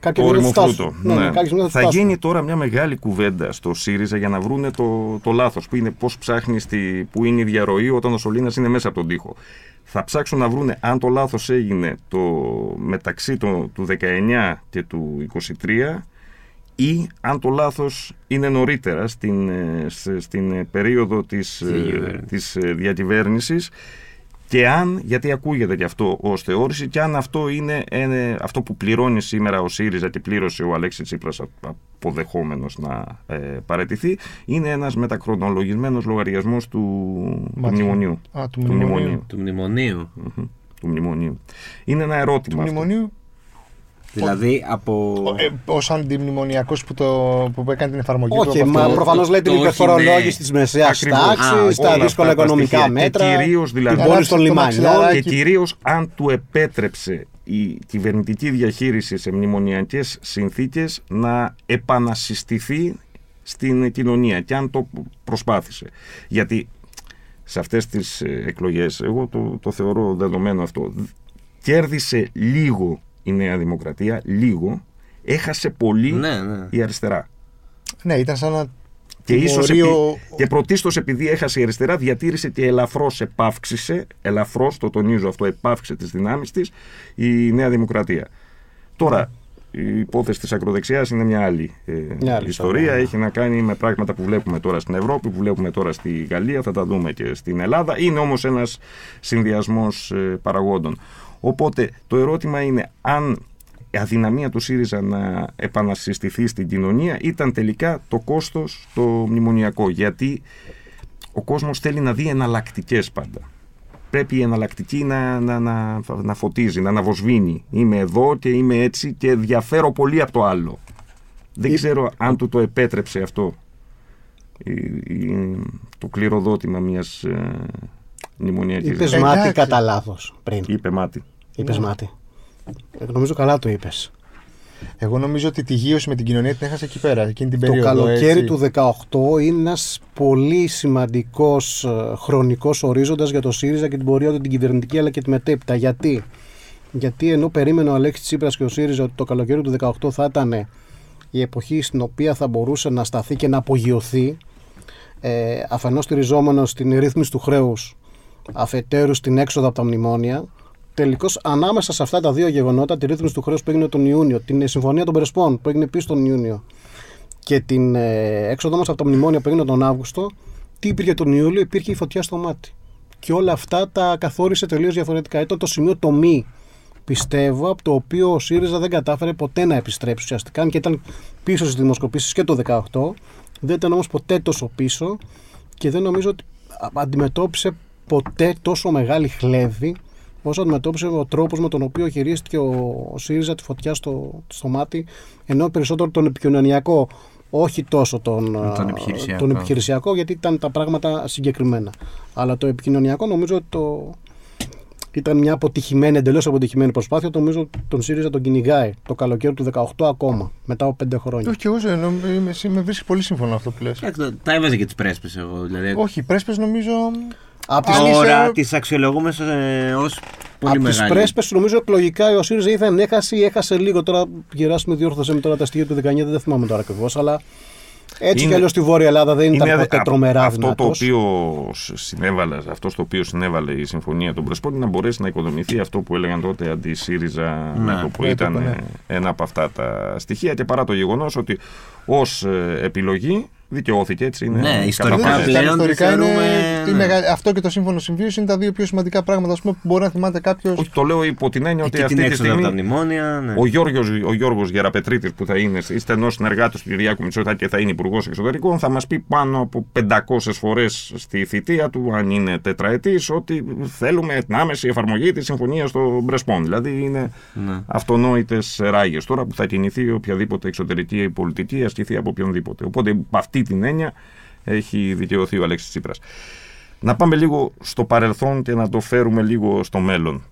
Κάποια στιγμή Όριμο θα τους φρούτο. φτάσουν. Ναι, ναι, κάποια στιγμή θα, θα τους φτάσουν. γίνει τώρα μια μεγάλη κουβέντα στο ΣΥΡΙΖΑ για να βρούνε το, το λάθος που είναι πώς ψάχνεις στη, που είναι η διαρροή όταν ο Σολίνας είναι μέσα από τον τοίχο. Θα ψάξουν να βρούνε αν το λάθος έγινε το, μεταξύ το, του 19 και του 23 ή αν το λάθος είναι νωρίτερα στην, ε, σε- στην ε, περίοδο της, ε, Διακυβέρνησης. της ε, διακυβέρνησης και αν, γιατί ακούγεται και αυτό ως θεώρηση, και αν αυτό είναι ε, αυτό που πληρώνει σήμερα ο ΣΥΡΙΖΑ και πλήρωσε ο Αλέξης Τσίπρας α- αποδεχόμενος να ε, παραιτηθεί, είναι ένας μεταχρονολογισμένος λογαριασμός του, του Μάτια. μνημονίου. Α, του Του μνημονίου. μνημονίου. Του μνημονίου. Μμμ. Του μνημονίου. Είναι ένα ερώτημα. Του αυτό. μνημονίου. Δηλαδή από. Ε, Ω αντιμνημονιακό που, το, που έκανε την εφαρμογή του. Όχι, από μα αυτό. προφανώς λέει την το όχι, υπερφορολόγηση ναι. της μεσαίας Ακριβώς. Α, τάξης, όχι. τα Όλα δύσκολα αυτά τα οικονομικά στοιχεία. μέτρα. Και κυρίως δηλαδή. την πώληση των το λιμανιών. μαξιλαράκι. και κυρίως αν του επέτρεψε η κυβερνητική διαχείριση σε μνημονιακές συνθήκες να επανασυστηθεί στην κοινωνία και αν το προσπάθησε. Γιατί σε αυτές τις ε, εκλογές, εγώ το, το θεωρώ δεδομένο αυτό, κέρδισε λίγο η Νέα Δημοκρατία, λίγο, έχασε πολύ Ναι, ναι. η αριστερά. Ναι, ήταν σαν να. Και ίσως τιμωρεί επει... ο- και πρωτίστως επειδή έχασε η αριστερά διατήρησε και ελαφρώς επαύξησε, ελαφρώς το τονίζω αυτό, επαύξησε τις δυνάμεις της η Νέα Δημοκρατία. Τώρα, η υπόθεση της ακροδεξιάς είναι μια άλλη, ε, Μια άλλη ιστορία. ιστορία. Έχει να κάνει με πράγματα που βλέπουμε τώρα στην Ευρώπη, που βλέπουμε τώρα στη Γαλλία, θα τα δούμε και στην Ελλάδα. Είναι όμως ένας συνδυασμός ε, παραγόντων. Οπότε το ερώτημα είναι αν η αδυναμία του ΣΥΡΙΖΑ να επανασυστηθεί στην κοινωνία ήταν τελικά το κόστος το μνημονιακό. Γιατί ο κόσμος θέλει να δει εναλλακτικές πάντα. Πρέπει η εναλλακτική να, να, να, να φωτίζει, να αναβοσβήνει. Είμαι εδώ και είμαι έτσι και διαφέρω πολύ από το άλλο. Δεν Ή- ξέρω αν του το επέτρεψε αυτό η- η- το κληροδότημα μιας ε, μνημονιακής Είπες δράσης. μάτι Εντάξει. κατά λάθος πριν. Είπε μάτι. Είπες μάτι. Ε, Νομίζω καλά το είπες. Εγώ νομίζω ότι τη γύρωση με την κοινωνία την έχασε εκεί πέρα, εκείνη την Το περίοδο. καλοκαίρι έτσι. του 18 είναι ένας πολύ σημαντικός ε, χρονικός ορίζοντας για το ΣΥΡΙΖΑ και την πορεία του την κυβερνητική αλλά και τη μετέπειτα. Γιατί, Γιατί ενώ περίμενε ο Αλέξης Τσίπρας και ο ΣΥΡΙΖΑ ότι το καλοκαίρι του 18 θα ήταν η εποχή στην οποία θα μπορούσε να σταθεί και να απογειωθεί ε, αφενός στηριζόμενος στην ρύθμιση του χρέους αφετέρου στην έξοδο από τα μνημόνια τελικώς ανάμεσα σε αυτά τα δύο γεγονότα τη ρύθμιση του χρέους που έγινε τον Ιούνιο την συμφωνία των Πρεσπών που έγινε επίσης τον Ιούνιο και την ε, έξοδο μας από τα μνημόνια που έγινε τον Αύγουστο τι υπήρχε τον Ιούλιο υπήρχε η φωτιά στο μάτι. Και όλα αυτά τα καθόρισε τελείως διαφορετικά. Ήταν το σημείο τομή πιστεύω από το οποίο ο ΣΥΡΙΖΑ δεν κατάφερε ποτέ να επιστρέψει ουσιαστικά αν και ήταν πίσω στις δημοσκοπήσεις και το 18 δεν ήταν όμως ποτέ τόσο πίσω και δεν νομίζω ότι α- αντιμετώπισε ποτέ τόσο μεγάλη χλέβη όσο αντιμετώπισε ο τρόπος με τον οποίο χειρίστηκε ο, ο ΣΥΡΙΖΑ τη φωτιά στο, στο μάτι ενώ περισσότερο τον επικοινωνιακό όχι τόσο τον, α, επιχειρησιακό. τον επιχειρησιακό γιατί ήταν τα πράγματα συγκεκριμένα αλλά το επικοινωνιακό νομίζω ότι το, ήταν μια αποτυχημένη, εντελώς αποτυχημένη προσπάθεια. Το νομίζω ότι τον ΣΥΡΙΖΑ τον κυνηγάει το καλοκαίρι του 18 ακόμα, μετά από 5 χρόνια. Όχι, και εγώ σε- νομ- είμαι- εσύ με βρίσκει πολύ σύμφωνο αυτό που λες. Εντάξει, Τα έβαζε και τις πρέσπες εγώ. Δηλαδή, Όχι, οι πρέσπες νομίζω. Από τις, Αν είσαι- τώρα τις αξιολογούμε ε, ως πολύ από τις μεγάλη. πρέσπες νομίζω εκλογικά ο ΣΥΡΙΖΑ ή δεν έχασε ή έχασε λίγο. Τώρα γεράσουμε, διόρθωσε με τώρα τα στοιχεία του 19, δεν θυμάμαι τώρα ακριβώς. Αλλά έτσι Είναι- κι αλλιώς στη Βόρεια Ελλάδα δεν ήταν Είναι ποτέ α- τρομερά αυτό το δυνατός. οποίο σ- συνέβαλε, αυτό στο οποίο συνέβαλε η συμφωνία των Πρεσπών είναι να μπορέσει να οικοδομηθεί αυτό που έλεγαν τότε αντι-ΣΥΡΙΖΑ Ναι, μέτωπο. μέτωπο, Ήταν ναι. ε, ένα από αυτά τα στοιχεία και παρά το γεγονός ότι ως επιλογή δικαιώθηκε έτσι. Είναι Ναι, κατά ιστορικά βάση. πλέον τα ιστορικά τη είναι, θεωρούμε, τη ναι. μεγα- Αυτό και το σύμφωνο συμβίωσης είναι τα δύο πιο σημαντικά πράγματα ας πούμε, που μπορεί να θυμάται κάποιο. Όχι, το λέω υπό την έννοια ότι Εκεί αυτή την τη έξοδο από τα στιγμή μνημόνια. Ναι. Ο Γιώργος, ο Γιώργος Γεραπετρίτης που θα είναι στενός συνεργάτης του Κυριάκου Μητσοτάκη και θα είναι υπουργός Εξωτερικών θα μας πει πάνω από 500 φορές στη θητεία του, αν είναι τετραετής, ότι θέλουμε την άμεση εφαρμογή της συμφωνίας των Μπρεσπών. Δηλαδή είναι Ναι. αυτονόητες ράγες τώρα που θα κινηθεί οποιαδήποτε εξωτερική πολιτική ασκηθεί από οποιονδήποτε. Οπότε από αυτή την έννοια έχει δικαιωθεί ο Αλέξης Τσίπρας. Να πάμε λίγο στο παρελθόν και να το φέρουμε λίγο στο μέλλον.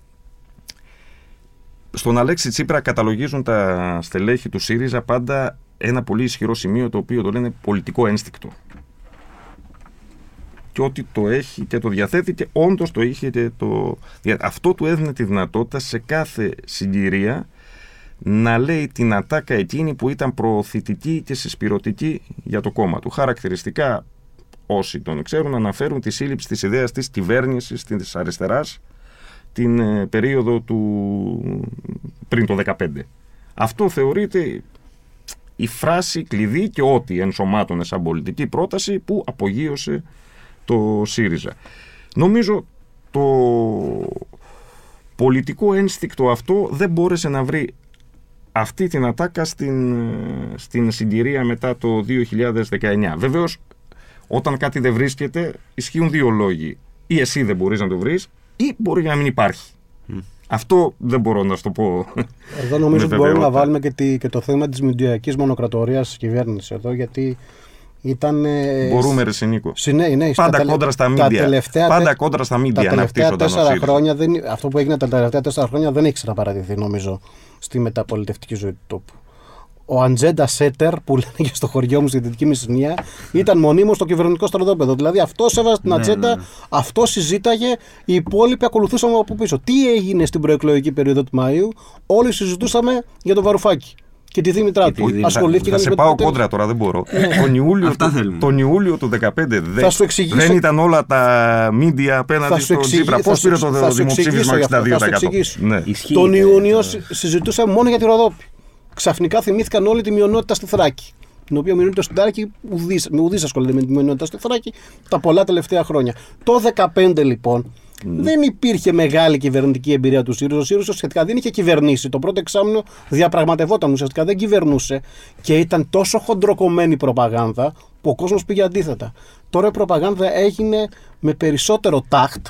Στον Αλέξη Τσίπρα καταλογίζουν τα στελέχη του ΣΥΡΙΖΑ πάντα ένα πολύ ισχυρό σημείο το οποίο το λένε πολιτικό ένστικτο. Και ότι το έχει και το διαθέτει και όντως το είχε και το... δια- Αυτό του έδινε τη δυνατότητα σε κάθε συγκυρία να λέει την ατάκα εκείνη που ήταν προωθητική και συσπηρωτική για το κόμμα του. Χαρακτηριστικά όσοι τον ξέρουν αναφέρουν τη σύλληψη της ιδέας της κυβέρνησης της αριστεράς την ε, περίοδο του πριν το 2015. Αυτό θεωρείται η φράση κλειδί και ό,τι ενσωμάτωνε σαν πολιτική πρόταση που απογείωσε το ΣΥΡΙΖΑ. Νομίζω το πολιτικό ένστικτο αυτό δεν μπόρεσε να βρει αυτή την ατάκα στην, στην συγκυρία μετά το 2019. Βεβαίως, όταν κάτι δεν βρίσκεται, ισχύουν δύο λόγοι. Ή εσύ δεν μπορείς να το βρεις, ή μπορεί να μην υπάρχει. Αυτό δεν μπορώ να σου το πω. Εδώ νομίζω με ότι μπορούμε να βεβαιότητα. βάλουμε και, τη- και το θέμα της μηντιακή μονοκρατορίας της κυβέρνησης εδώ, γιατί ήταν. ε, Μπορούμε, ρε Σινίκο. Συνέ, ναι, στα Πάντα τελε- κόντρα στα τα μίντια. τελευταία Πάντα τε- κόντρα στα Τα μίντια τελευταία αναπτύσσονταν ο τέσσερα ΣΥΡΙΖΑ. χρόνια, δεν, αυτό που έγινε τα τελευταία τέσσερα χρόνια δεν έχει ξαναπαρατηθεί νομίζω στη μεταπολιτευτική ζωή του τόπου. Ο Αντζέντα Σέτερ, που λένε και στο χωριό μου στη Δυτική Μεσσηνία, ήταν μονίμως στο κυβερνητικό στρατόπεδο. Δηλαδή αυτός έβαζε την Ναι, ατζέντα, ναι. αυτός συζήταγε, οι υπόλοιποι ακολουθούσαμε από πίσω. Τι έγινε στην προεκλογική περίοδο του Μαΐου, όλοι συζητούσαμε για τον Βαρουφάκη και τη Δήμητρά Και τη του. Δήμητρα. Θα, Ασχολήθηκαν θα σε με πάω το- κόντρα τώρα, δεν μπορώ. τον, Ιούλιο, Αυτά του- θέλουμε. τον Ιούλιο του 2015 δεν, Θα σου εξηγήσω- δεν ήταν όλα τα μίντια Θα απέναντι σου στον εξηγήσω- Τσίπρα. θα Πώ σου- πήρε το θα σου δημοψήφισμα εξηγήσω γι' αυτό, θα σου 62%. εξηγήσω. Ναι. Ισχύει, Τον ε, Ιούνιο το- συ- συζητούσαμε μόνο για τη Ροδόπη. Ξαφνικά θυμήθηκαν όλη τη μειονότητα στη Θράκη. Την οποία μειονότητα στη Θράκη ουδής, με ουδής ασχολείται με τη μειονότητα στη Θράκη τα πολλά τελευταία χρόνια. Το 2015 λοιπόν δεν υπήρχε μεγάλη κυβερνητική εμπειρία του ΣΥΡΙΖΑ. Ο ΣΥΡΙΖΑ ουσιαστικά δεν είχε κυβερνήσει. Το πρώτο εξάμεινο διαπραγματευόταν, ουσιαστικά δεν κυβερνούσε και ήταν τόσο χοντροκομμένη η προπαγάνδα που ο κόσμος πήγε αντίθετα. Τώρα η προπαγάνδα έγινε με περισσότερο τάχτ,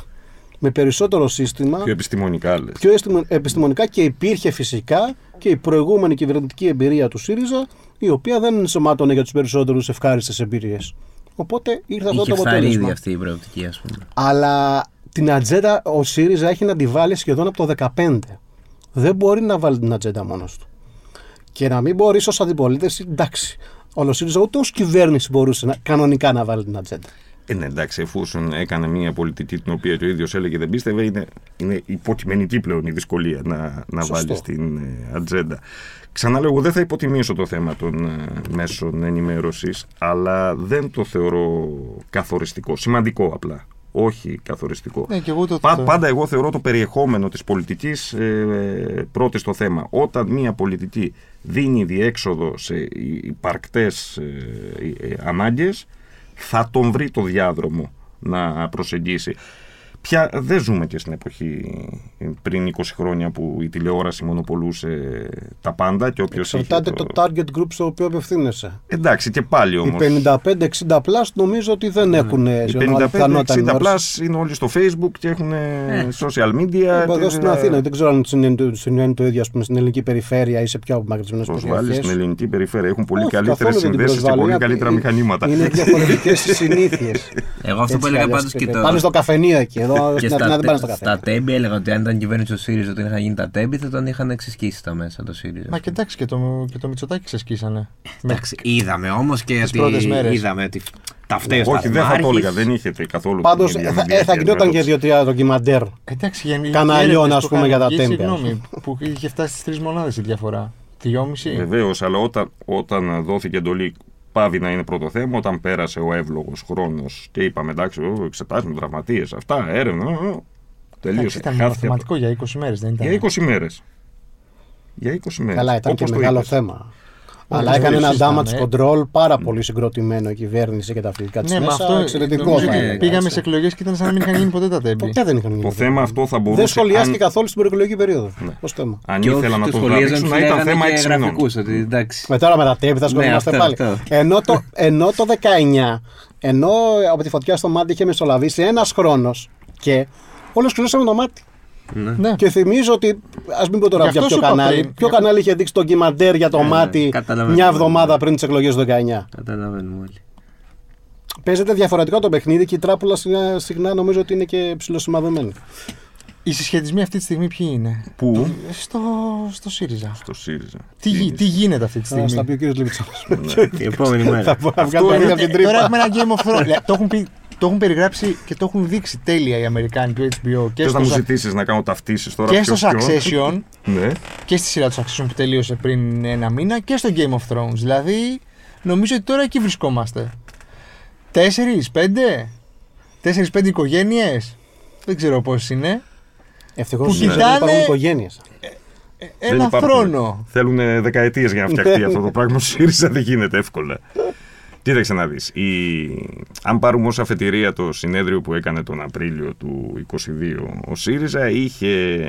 με περισσότερο σύστημα Πιο επιστημονικά λες. πιο αισθημο- επιστημονικά και υπήρχε φυσικά και η προηγούμενη κυβερνητική εμπειρία του ΣΥΡΙΖΑ, η οποία δεν ενσωμάτωνε για τους περισσότερους ευχάριστες εμπειρίες. Οπότε ήρθε αυτό Είχε το φθαρεί ήδη αποτέλεσμα. αυτή η προοπτική, ας πούμε. Αλλά την ατζέντα ο ΣΥΡΙΖΑ έχει να τη βάλει σχεδόν από το 2015. Δεν μπορεί να βάλει την ατζέντα μόνος του. Και να μην μπορεί ως αντιπολίτευση, εντάξει. Ο ΣΥΡΙΖΑ ούτε ως κυβέρνηση μπορούσε να, κανονικά να βάλει την ατζέντα. Ε, ναι, εντάξει, εφόσον έκανε μια πολιτική την οποία και ο ίδιος έλεγε δεν πίστευε, είναι, είναι υποτιμενική πλέον η δυσκολία να, να Σωστό. βάλει στην ε, ατζέντα. Ξαναλέω, εγώ δεν θα υποτιμήσω το θέμα των ε, μέσων ενημέρωσης, αλλά δεν το θεωρώ καθοριστικό. Σημαντικό απλά. Όχι καθοριστικό. Ναι, και εγώ το, Πα- το- πάντα εγώ θεωρώ το περιεχόμενο της πολιτικής ε, πρώτη στο θέμα. Όταν μια πολιτική δίνει διέξοδο σε υπαρκτές ε, ε, ανάγκες, θα τον βρει το διάδρομο να προσεγγίσει. Πια δεν ζούμε και στην εποχή ε, πριν 20 χρόνια που η τηλεόραση μονοπολούσε τα πάντα και όποιος είχε Εξαρτάται το target group στο οποίο απευθύνεσαι. Εντάξει και πάλι Οι όμως. 55-60 plus νομίζω ότι δεν έχουν Οι πιθανότητα 55-60 ενημέρωση. plus είναι όλοι στο facebook και έχουν ε, social media. Εδώ και- στην Αθήνα, δεν ξέρω αν συμβαίνει το- συμβαίνει το ίδιο ας πούμε, στην ελληνική περιφέρεια ή σε πιο απομακρυσμένες προσβάλλει περιοχές. στην ελληνική περιφέρεια. Έχουν πολύ Όχι, καλύτερες καθόλου δεν την συνδέσεις και προσβάλλω, πολύ είναι- καλύτερα είναι- μηχανήματα. Είναι διαφορετικές οι συνήθειες. Εγώ αυτό που έλεγα πάντως και το. Πάνε στο καφενείο εκεί. Εδώ και στην στα, Αθήνα δεν πάνε στο τε- καφενείο. στα τέμπη έλεγα ότι αν ήταν κυβέρνηση ο ΣΥΡΙΖΑ ότι είχαν γίνει τα τέμπη θα τον είχαν εξισκήσει τα μέσα το ΣΥΡΙΖΑ. Μα και εντάξει, και το, και το Μητσοτάκι ξεσκίσανε. Εντάξει, είδαμε όμως και Τις πρώτες ότι. μέρες. Είδαμε ότι τα φταίει ο Όχι, δεν θα το Σταθμάρχης. έλεγα. Δεν είχε καθόλου. Πάντως την ίδια θα, εμπειρία ε, θα και γινόταν και αντιμετώπιση. δύο-τρία ντοκιμαντέρ. Εντάξει, για Καναλιών, ας πούμε, για τα τέμπια. τέμπια. Συγγνώμη, που είχε φτάσει στις τρεις μονάδες η διαφορά. Δυόμιση. Βεβαίως, αλλά όταν, όταν δόθηκε εντολή πάβει να είναι πρώτο θέμα, όταν πέρασε ο εύλογος χρόνος και είπαμε εντάξει, ω, εξετάσουμε τραυματίες, αυτά, έρευνα. ω, ω, Εντάξει, Τελείωσε. ήταν Χάθηκε μαθηματικό για 20 μέρες, δεν ήταν; Για 20 μέρες. Για 20 μέρες. Καλά, ήταν και μεγάλο θέμα. Αλλά το έκανε ένα συζητάμε, damage ε. control πάρα πολύ συγκροτημένο η κυβέρνηση και τα φιλικά της Ναι, με μέσα. αυτό Εξαιρετικό. νομίζω θα ότι έλεγα, πήγαμε έτσι. σε εκλογές και ήταν σαν να μην είχαν γίνει ποτέ τα τέμπη. Ποτέ δεν είχαν γίνει. Το ποτέ. θέμα αυτό θα μπορούσε. Δεν σχολιάστηκε αν- καθόλου στην προεκλογική περίοδο. Ναι. Ως θέμα. Αν Και ήθελα όχι να το το σχολίαζαν, τραβήξουν, να τους ήταν λέγανε θέμα και 6 μηνών. γραφικούς, ότι εντάξει. Με τώρα με τα τέμπη θα ασχολούμαστε αυτό, πάλι. αυτό. Ενώ το, ενώ το 19, ενώ από τη φωτιά στο μάτι είχε μεσολαβήσει ένας χρόνος και όλος κλείσαμε το μάτι. Ναι. Και θυμίζω ότι. Α μην πω τώρα Γι' για αυτό ποιο σου είπα κανάλι. πριν. Ποιο Γι' κανάλι είχε δείξει το ντοκιμαντέρ για το Ε, ναι, μάτι καταλαβαίνω. μια εβδομάδα πριν τις εκλογές του 19. Καταλαβαίνουμε όλοι. Παίζεται διαφορετικά το παιχνίδι και η τράπουλα συχνά, συχνά νομίζω ότι είναι και ψηλοσημαδεμένη. Οι συσχετισμοί αυτή τη στιγμή ποιοι είναι; Πού; Στο, στο ΣΥΡΙΖΑ. Στο ΣΥΡΙΖΑ. Τι, γι- τι γίνεται αυτή τη Θα στα στιγμή. πει ο κύριος Λίβιτσα. Η επόμενη μέρα. Θα βγάλει το είναι- ίδιο από την ε, Τώρα τρύπα. έχουμε ένα Game of Thrones. Δηλαδή, το, έχουν πει, το έχουν περιγράψει και το έχουν δείξει τέλεια οι Αμερικάνοι του HBO και Θε στο, να μου Sa- ζητήσεις να κάνω ταυτίσεις τώρα και ποιος στο ποιον; Succession Ναι. και στη σειρά του Succession που τελείωσε πριν ένα μήνα και στο Game of Thrones. Δηλαδή, νομίζω ότι τώρα εκεί βρισκόμαστε. Τέσσερις, πέντε, τέσσερι-πέντε οικογένειες; Δεν ξέρω πόσε είναι. Ευτυχώς Που δεν κοιτάνε- υπάρχουν οικογένειες. Ε, ένα χρόνο. Θέλουν δεκαετίες για να φτιαχτεί αυτό το πράγμα. Στη ΣΥΡΙΖΑ δεν γίνεται εύκολα. Κοίταξε να δεις. Η... Αν πάρουμε ως αφετηρία το συνέδριο που έκανε τον Απρίλιο του 2022, ο ΣΥΡΙΖΑ είχε,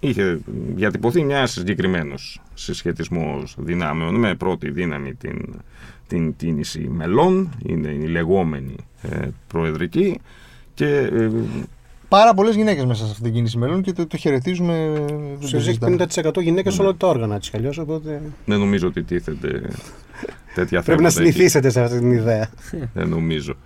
είχε διατυπωθεί μια συγκεκριμένος συσχετισμός δυνάμεων με πρώτη δύναμη την, την κίνηση μελών, είναι η λεγόμενη ε, προεδρική και ε, Πάρα πολλές γυναίκες μέσα σε αυτήν την κίνηση μέλλον και το, το χαιρετίζουμε. δεν το Ουσιαστικά συζητάμε. έχει 50% γυναίκες σε όλα τα όργανα της αλλιώς. Οπότε δεν νομίζω ότι τίθεται τέτοια πρέπει να θέματα εκεί. συνηθίσετε σε αυτή την ιδέα. Δεν νομίζω.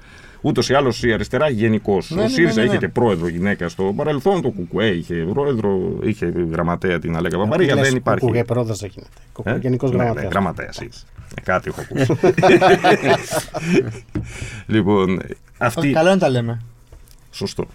Ούτως ή άλλως η αριστερά γενικώς. Ναι, ναι, ο ΣΥΡΙΖΑ ναι, ναι, είχε ναι. και πρόεδρο γυναίκα στο παρελθόν. Το ΚΚΕ είχε πρόεδρο, είχε γραμματέα την Αλέκα Παπαρίγα. Δεν υπάρχει. Κουκουέ, πρόεδρος δεν γίνεται. Ε; Γενικός ναι, ναι, γραμματέας. γραμματέας είσαι. Ε, κάτι έχω ακούσει. λοιπόν, αυτή. Καλό να τα λέμε. Σωστό.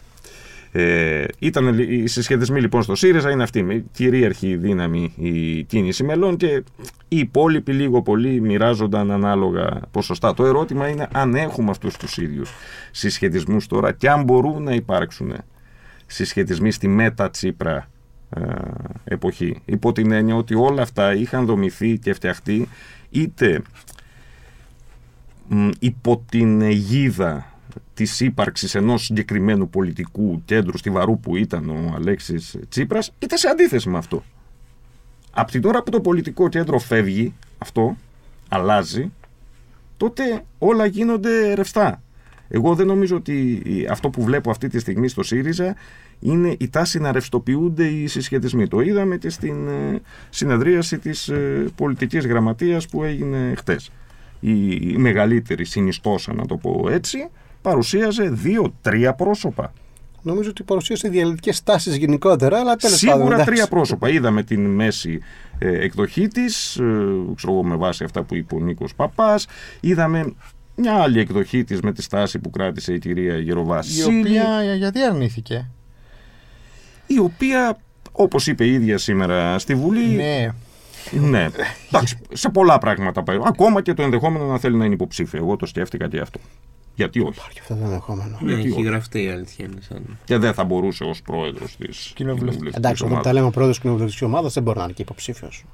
Ε, ήταν λι- οι συσχετισμοί λοιπόν στο ΣΥΡΙΖΑ είναι αυτή με κυρίαρχη δύναμη η κίνηση μελών και οι υπόλοιποι λίγο πολύ μοιράζονταν ανάλογα ποσοστά. Το ερώτημα είναι αν έχουμε αυτούς τους ίδιους συσχετισμούς τώρα και αν μπορούν να υπάρξουν συσχετισμοί στη μέτα Τσίπρα ε, εποχή. Υπό την έννοια ότι όλα αυτά είχαν δομηθεί και φτιαχτεί είτε μ, υπό την αιγίδα της ύπαρξης ενός συγκεκριμένου πολιτικού κέντρου στη Βαρού που ήταν ο Αλέξης Τσίπρας, είτε σε αντίθεση με αυτό. Από την ώρα που το πολιτικό κέντρο φεύγει, αυτό αλλάζει, τότε όλα γίνονται ρευστά. Εγώ δεν νομίζω ότι αυτό που βλέπω αυτή τη στιγμή στο ΣΥΡΙΖΑ είναι η τάση να ρευστοποιούνται οι συσχετισμοί. Το είδαμε και στην ε, συνεδρίαση της ε, πολιτικής γραμματείας που έγινε χτες. Η, η μεγαλύτερη συνιστόσα, να το πω έτσι, παρουσίαζε δύο-τρία πρόσωπα. Νομίζω ότι παρουσίασε διαλυτικές τάσει γενικότερα, αλλά τέλος πάντων. Σίγουρα εντάξει. τρία πρόσωπα. Είδαμε την μέση ε, εκδοχή της, ξέρω εγώ με βάση αυτά που είπε ο Νίκος Παπάς. Είδαμε μια άλλη εκδοχή της με τη στάση που κράτησε η κυρία Η Γεροβάσιλη. οποία γιατί αρνήθηκε; η οποία, όπως είπε η ίδια σήμερα στη Βουλή, Ναι. ναι, εντάξει, σε πολλά πράγματα πάει. Ακόμα και το ενδεχόμενο να θέλει να είναι υποψήφιο. Εγώ το σκέφτηκα και αυτό. Γιατί όχι; Και αυτό το ενδεχόμενο. Ναι, Γιατί έχει όχι; γραφτεί η αλήθεια είναι σαν. Και δεν θα μπορούσε ως πρόεδρος της Κοινοβουλευτικής. Εντάξει, όταν τα λέμε πρόεδρος κοινοβουλευτικής ομάδας, δεν μπορεί να είναι και υποψήφιος.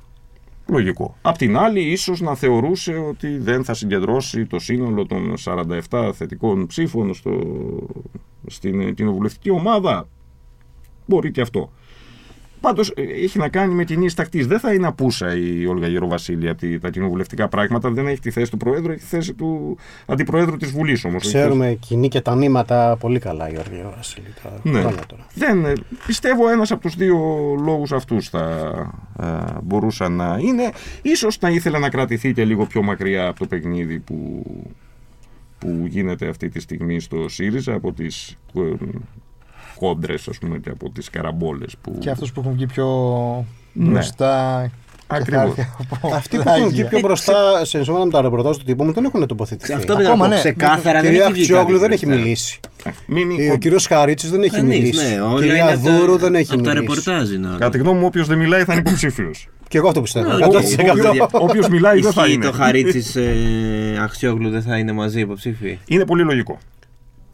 Λογικό. Απ' την άλλη, ίσως να θεωρούσε ότι δεν θα συγκεντρώσει το σύνολο των 47 θετικών ψήφων στο, στην κοινοβουλευτική ομάδα. Μπορεί και αυτό. Πάντως έχει να κάνει με την ίση τακτής. Δεν θα είναι απούσα η Όλγα Γεροβασίλη από τη- τα κοινοβουλευτικά πράγματα. Δεν έχει τη θέση του Προέδρου, έχει τη θέση του Αντιπροέδρου της Βουλής όμως. Ξέρουμε κοινή και τα νήματα πολύ καλά, Γιώργη Βασίλη. Τα Ναι. χρόνια τώρα. Δεν, ε, πιστεύω ένας από τους δύο λόγους αυτούς θα ε, μπορούσαν να είναι. Ίσως να ήθελε να κρατηθεί και λίγο πιο μακριά από το παιχνίδι που, που γίνεται αυτή τη στιγμή στο ΣΥΡΙΖΑ από τις ε, κόντρες ας πούμε και από τις καραμπόλες που... Και αυτούς που έχουν βγει πιο Ναι. μπροστά. και Ακριβώς. χάρτια από Αυτοί που έχουν βγει πλάγια. πιο μπροστά σε ενσώματα με τα ρεπορτάζ του τύπου μου δεν έχουν τοποθετηθεί. Αυτό Ακόμα, πήγα να πω. ναι. Ξεκάθαρα Η δεν κυρία έχει βγει Χτσιόγλου κάτι δεν έχει τελευταία. μιλήσει. Μην, Ε, Ο κύριος Χαρίτσης δεν έχει Κανείς, μιλήσει. ναι, Η όλα κυρία είναι από τα- Δούρου δεν έχει από τα μιλήσει. ρεπορτάζ είναι όλα. Κατά τη γνώμη μου όποιος δεν μιλάει θα είναι υποψήφιος. Και εγώ αυτό πιστεύω. Ναι, 100%. όχι. Όποιος μιλάει δεν θα Ισχύει είναι. το Χαρίτσι ε, Αχτσιόγλου δεν θα είναι μαζί υποψήφοι. Είναι πολύ λογικό.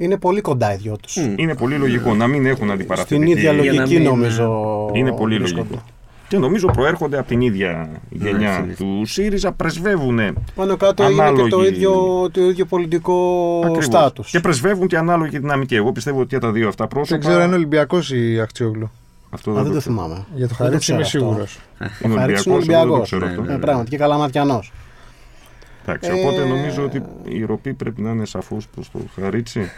Είναι πολύ κοντά οι δυο τους. Μμ. Είναι πολύ λογικό να μην έχουν αντιπαραθετική... Στην ίδια Για να λογική μην, νομίζω. Είναι πολύ βρίσκονται. λογικό. Και νομίζω προέρχονται από την ίδια γενιά συνήθως. του ΣΥΡΙΖΑ, πρεσβεύουν Πάνω κάτω είναι και Ανάλογη- το ίδιο, το ίδιο πολιτικό ακριβώς. στάτους. Και πρεσβεύουν και ανάλογη δυναμική. Εγώ πιστεύω ότι και τα δύο αυτά πρόσωπα. Δεν ξέρω αν είναι Ολυμπιακός η Αχτσιόγλου. Αυτό Α, δεν δεν το το θυμάμαι. Για το Δεν Χαρίτσι είμαι ξέρω αυτό. σίγουρος. Είναι Ο Χαρίτσης είναι Ολυμπιακός, εγώ δεν το Ολυμπιακός. ξέρω Ναι, αυτό. ναι. Ε, πράγματι και καλαματιανό. Εντάξει, Ε, οπότε νομίζω ότι η ροπή πρέπει να είναι σαφώς προς το Χαρίτσι.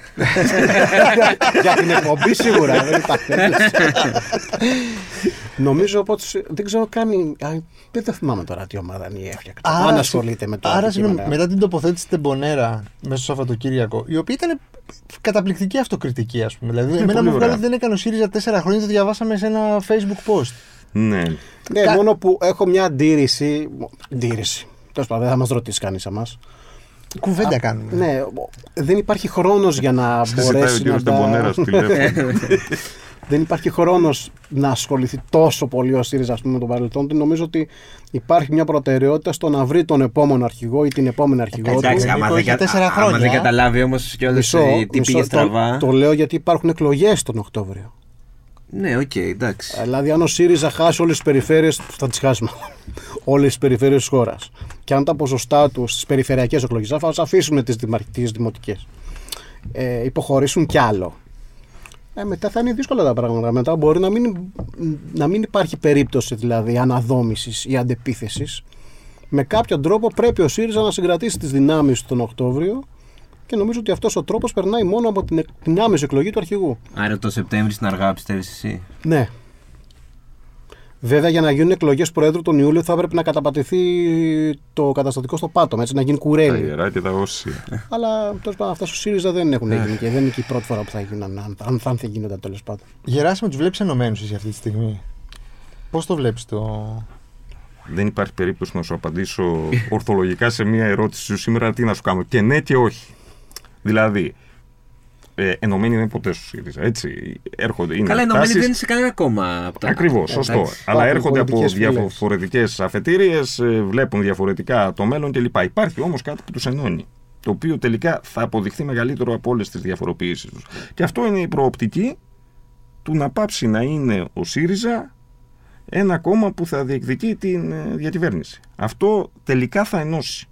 Για την εκπομπή σίγουρα. δεν υπάρχει. Νομίζω πως δεν ξέρω καν. α, Δεν το θυμάμαι τώρα τι ομάδα είναι η έφτιαξε. Αν ασχολείται με το. Άρα αντικείμενο. συγγνώμη, μετά την τοποθέτηση Τεμπονέρα μέσα στο Σαββατοκύριακο, η οποία ήταν καταπληκτική αυτοκριτική, ας πούμε. Δηλαδή, εμένα πολύ μου βγάλε ωραία. ότι δεν έκανε ο ΣΥΡΙΖΑ τέσσερα χρόνια, το διαβάσαμε σε ένα Facebook post. Ναι. Ναι, Κα- μόνο που έχω μια αντίρρηση. Αντίρρηση. Τέλος πάντων, δεν θα μας ρωτήσει κανείς εμάς. Κουβέντα κάνουμε. Ναι, δεν υπάρχει χρόνος για να Σε ζητάει ο μπορέσει κύριος να. τα- Τεμπονέρα στο τηλέφωνο. δεν υπάρχει χρόνος να ασχοληθεί τόσο πολύ ο ΣΥΡΙΖΑ ας πούμε, με τον παρελθόν του. Νομίζω ότι υπάρχει μια προτεραιότητα στο να βρει τον επόμενο αρχηγό ή την επόμενη αρχηγό του. Εντάξει, Νίκο, άμα δεν, είχε κα- τέσσερα άμα χρόνια. δεν καταλάβει όμως κιόλα Μισό, τι μισό, πήγε το- στραβά. Το, λέω γιατί υπάρχουν εκλογές τον Οκτώβριο. Ναι, οκ, εντάξει. Δηλαδή, αν ο ΣΥΡΙΖΑ χάσει όλες τις περιφέρειες, θα τις χάσουμε. όλες τις περιφέρειες της χώρας. Και αν τα ποσοστά τους στις περιφερειακές εκλογές, θα αφήσουν τις δημοτικές. Ε, υποχωρήσουν κι άλλο. Ε, μετά θα είναι δύσκολα τα πράγματα. Μετά μπορεί να μην, να μην υπάρχει περίπτωση δηλαδή αναδόμησης ή αντεπίθεσης. Με κάποιον τρόπο πρέπει ο ΣΥΡΙΖΑ να συγκρατήσει τις δυνάμεις τον Οκτώβριο και νομίζω ότι αυτός ο τρόπος περνάει μόνο από την, την άμεση εκλογή του αρχηγού. Άρα το Σεπτέμβρη στην αργά πιστεύεις εσύ; Ναι. Βέβαια, για να γίνουν εκλογές Προέδρου τον Ιούλιο θα έπρεπε να καταπατηθεί το καταστατικό στο πάτωμα, έτσι να γίνει Τα κουρέλι. ιερά και τα όσια. Αλλά τέλος πάντων αυτά στο ΣΥΡΙΖΑ δεν έχουν γίνει και δεν είναι και η πρώτη φορά που θα γίνουν, αν, αν, αν θα γίνονταν τέλος πάντων. Γεράσιμο, τους βλέπεις ενωμένους εσύ αυτή τη στιγμή; Πώς το βλέπεις το. Δεν υπάρχει περίπτωση να σου απαντήσω ορθολογικά σε μία ερώτηση σου σήμερα τι να σου κάνω. Και ναι και όχι. Δηλαδή, ε, ενωμένοι δεν είναι ποτέ στο ΣΥΡΙΖΑ. Έτσι. Έρχονται, είναι Καλά, ενωμένοι τάσεις- δεν είναι σε κανένα κόμμα. από τα- Ακριβώς, σωστό. Εντάξει. Αλλά Υπάρχουν έρχονται από πολιτικές φυλές. διαφορετικές αφετηρίες, βλέπουν διαφορετικά το μέλλον κλπ. Υπάρχει όμως κάτι που τους ενώνει. Το οποίο τελικά θα αποδειχθεί μεγαλύτερο από όλες τις διαφοροποιήσεις τους. Και αυτό είναι η προοπτική του να πάψει να είναι ο ΣΥΡΙΖΑ ένα κόμμα που θα διεκδικεί την ε, διακυβέρνηση. Αυτό τελικά θα ενώσει.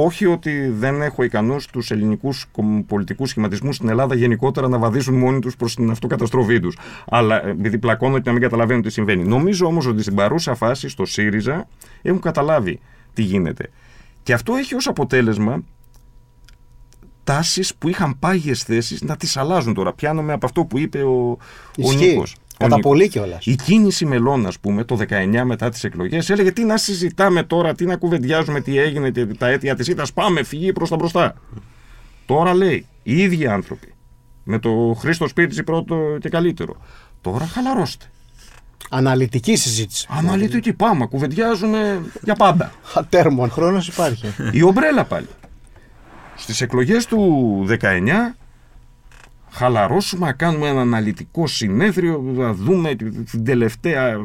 Όχι ότι δεν έχω ικανούς τους ελληνικούς κομ- πολιτικούς σχηματισμούς στην Ελλάδα γενικότερα να βαδίζουν μόνοι τους προς την αυτοκαταστροφή τους. Αλλά ε, επειδή πλακώνω και να μην καταλαβαίνω τι συμβαίνει. Νομίζω όμως ότι στην παρούσα φάση στο ΣΥΡΙΖΑ έχουν καταλάβει τι γίνεται. Και αυτό έχει ως αποτέλεσμα τάσεις που είχαν πάγιες θέσεις να τις αλλάζουν τώρα. Πιάνομαι από αυτό που είπε ο, ο Ισχύει. Νίκος. Ο Κατά Νίκος. πολύ κιόλας. Η κίνηση μελών, ας πούμε, το 19 μετά τις εκλογές, έλεγε τι να συζητάμε τώρα, τι να κουβεντιάζουμε, τι έγινε, τι, τα αίτια της ήττα. Πάμε, φυγεί προς τα μπροστά. Τώρα λέει οι ίδιοι άνθρωποι, με το Χρήστο Σπίρτζη πρώτο και καλύτερο. Τώρα χαλαρώστε. Αναλυτική συζήτηση. Αναλυτική, πάμε, κουβεντιάζουμε για πάντα. Ατέρμον. Χρόνος υπάρχει. Η ομπρέλα πάλι. Στις εκλογές του 19 χαλαρώσουμε, να κάνουμε ένα αναλυτικό συνέδριο, να δούμε την τελευταία ε,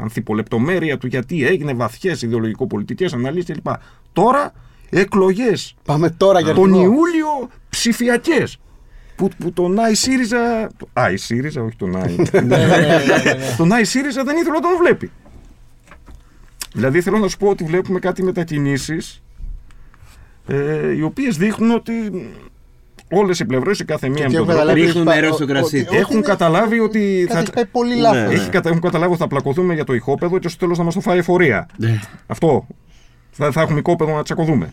ανθιπολεπτομέρεια του γιατί έγινε βαθιές ιδεολογικο-πολιτικές αναλύσεις κλπ. Τώρα εκλογές. Πάμε τώρα για Τον αρχηγό. Ιούλιο ψηφιακές. Που, που τον Άι ΣΥΡΙΖΑ. Άι ΣΥΡΙΖΑ, όχι τον Άι. τον Άι ΣΥΡΙΖΑ δεν ήθελε να τον βλέπει. Δηλαδή θέλω να σου πω ότι βλέπουμε κάτι μετακινήσεις ε, οι οποίες δείχνουν ότι όλες οι πλευρές, η κάθε μία Και με τον έχουν τρόπο, καταλάβει ρίχνουν ότι- νερό στο κρασί. ότι- όχι, έχουν είναι- καταλάβει ότι Κάτι θα, πάει πολύ Ναι. λάθος. έχει, κατα- έχουν καταλάβει ότι θα πλακωθούμε για το ηχόπεδο και στο τέλος να μας το φάει εφορία. Ναι. Αυτό. Θα, θα έχουμε οικόπεδο να τσακωθούμε.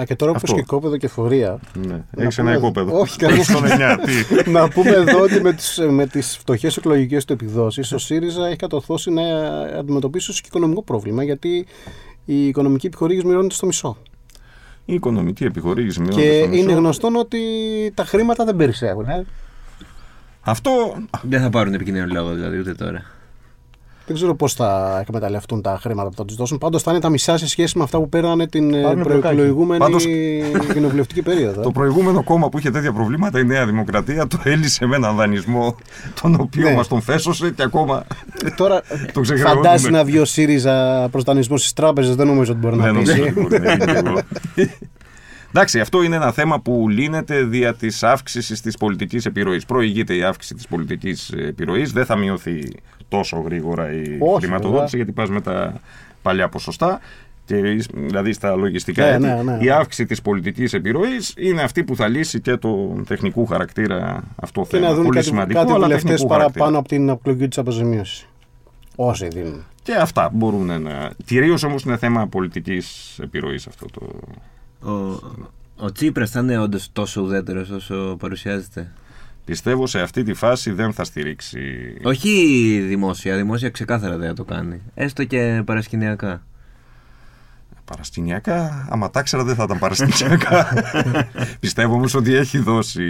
Α, και τώρα που Αυτό. είπε και κόπεδο και φορεία. Ναι. Να Έχεις ένα πούμε- οικόπεδο. Όχι, κανένα. Στον 9. Τι. να πούμε εδώ ότι με τις, με τις φτωχές εκλογικές του επιδόσεις ο ΣΥΡΙΖΑ έχει κατορθώσει να αντιμετωπίσει ως και οικονομικό πρόβλημα γιατί η οικονομική επιχορήγηση μειώνεται στο μισό. Η οικονομική επιχορήγηση μειώνεται και στο μισό. είναι γνωστό ότι τα χρήματα δεν περισσεύουν. Ε. Αυτό Δεν θα πάρουν επικοινωνία λόγο δηλαδή ούτε τώρα. Δεν ξέρω πώς θα εκμεταλλευτούν τα χρήματα που θα τους δώσουν. Πάντως θα είναι τα μισά σε σχέση με αυτά που πέρανε την ε, Πάρουν προεκλογούμενη Πάντως- κοινοβουλευτική περίοδο. το προηγούμενο κόμμα που είχε τέτοια προβλήματα, η Νέα Δημοκρατία, το έλυσε με έναν δανεισμό, τον οποίο Ναι. μας τον φέσωσε και ακόμα Ε, Τώρα το ξεχρεώνουμε. φαντάζει να βγει ο ΣΥΡΙΖΑ προ δανεισμό στις τράπεζες, δεν νομίζω ότι μπορεί να Δεν νομίζω πείσει. ότι μπορεί να γίνει λίγο. Εντάξει, αυτό είναι ένα θέμα που λύνεται δια της αύξησης της πολιτικής επιρροής. Προηγείται η αύξηση της πολιτικής επιρροής. Δεν θα μειωθεί τόσο γρήγορα η Όχι, χρηματοδότηση, βέβαια. γιατί πας με τα παλιά ποσοστά. Και, δηλαδή στα λογιστικά Ναι, έτη, ναι, ναι, η ναι. αύξηση της πολιτικής επιρροής είναι αυτή που θα λύσει και το τεχνικού χαρακτήρα αυτό Και θέμα. να δουν Πολύ κάτι, σημαντικό, κάτι αλλά βουλευτές τεχνικού παραπάνω χαρακτήρα. από την εκλογική της αποζημίωσης. Όσοι δίνουν. Και αυτά μπορούν να... Κυρίως όμως είναι θέμα πολιτικής επιρροής αυτό το... Ο, ο Τσίπρας θα είναι όντως τόσο ουδέτερος όσο παρουσιάζεται. Πιστεύω σε αυτή τη φάση δεν θα στηρίξει. Όχι δημόσια, δημόσια ξεκάθαρα δεν θα το κάνει. Έστω και παρασκηνιακά. Παρασκηνιακά, άμα τα ήξερα δεν θα ήταν παρασκηνιακά. Πιστεύω όμως ότι έχει δώσει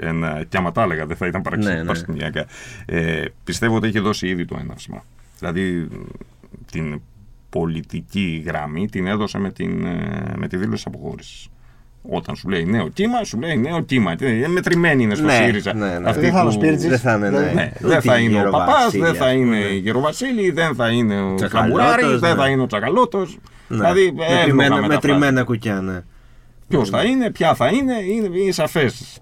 ένα. και άμα τα έλεγα δεν θα ήταν παραξι- Ναι, ναι. παρασκηνιακά. Ε, πιστεύω ότι έχει δώσει ήδη το έναυσμα. Δηλαδή την πολιτική γραμμή την έδωσε με, την, ε, με τη δήλωση αποχώρησης. Όταν σου λέει νέο κύμα, σου λέει νέο κύμα. Τι- ε, Μετρημένη είναι στο Ναι, ΣΥΡΙΖΑ. ναι, ναι. Αυτή Δεν θα είναι ο που- Σπίρτζης. Δεν θα είναι, ναι. Ναι, Ούτε δεν θα η είναι ο Παπάς, Γεροβασίλη, δεν θα ας είναι πούμε. η Γεροβασίλη, δεν θα είναι ο Τσακαλώτος, Φλαμπουράρη, δεν ναι. θα είναι ο Τσακαλώτος. Ναι. Δηλαδή, εύλογα μετρημένα, μεταφράζεται. μετρημένα κουκιά, ναι. Ποιος θα είναι, ποια θα είναι, είναι, είναι σαφές.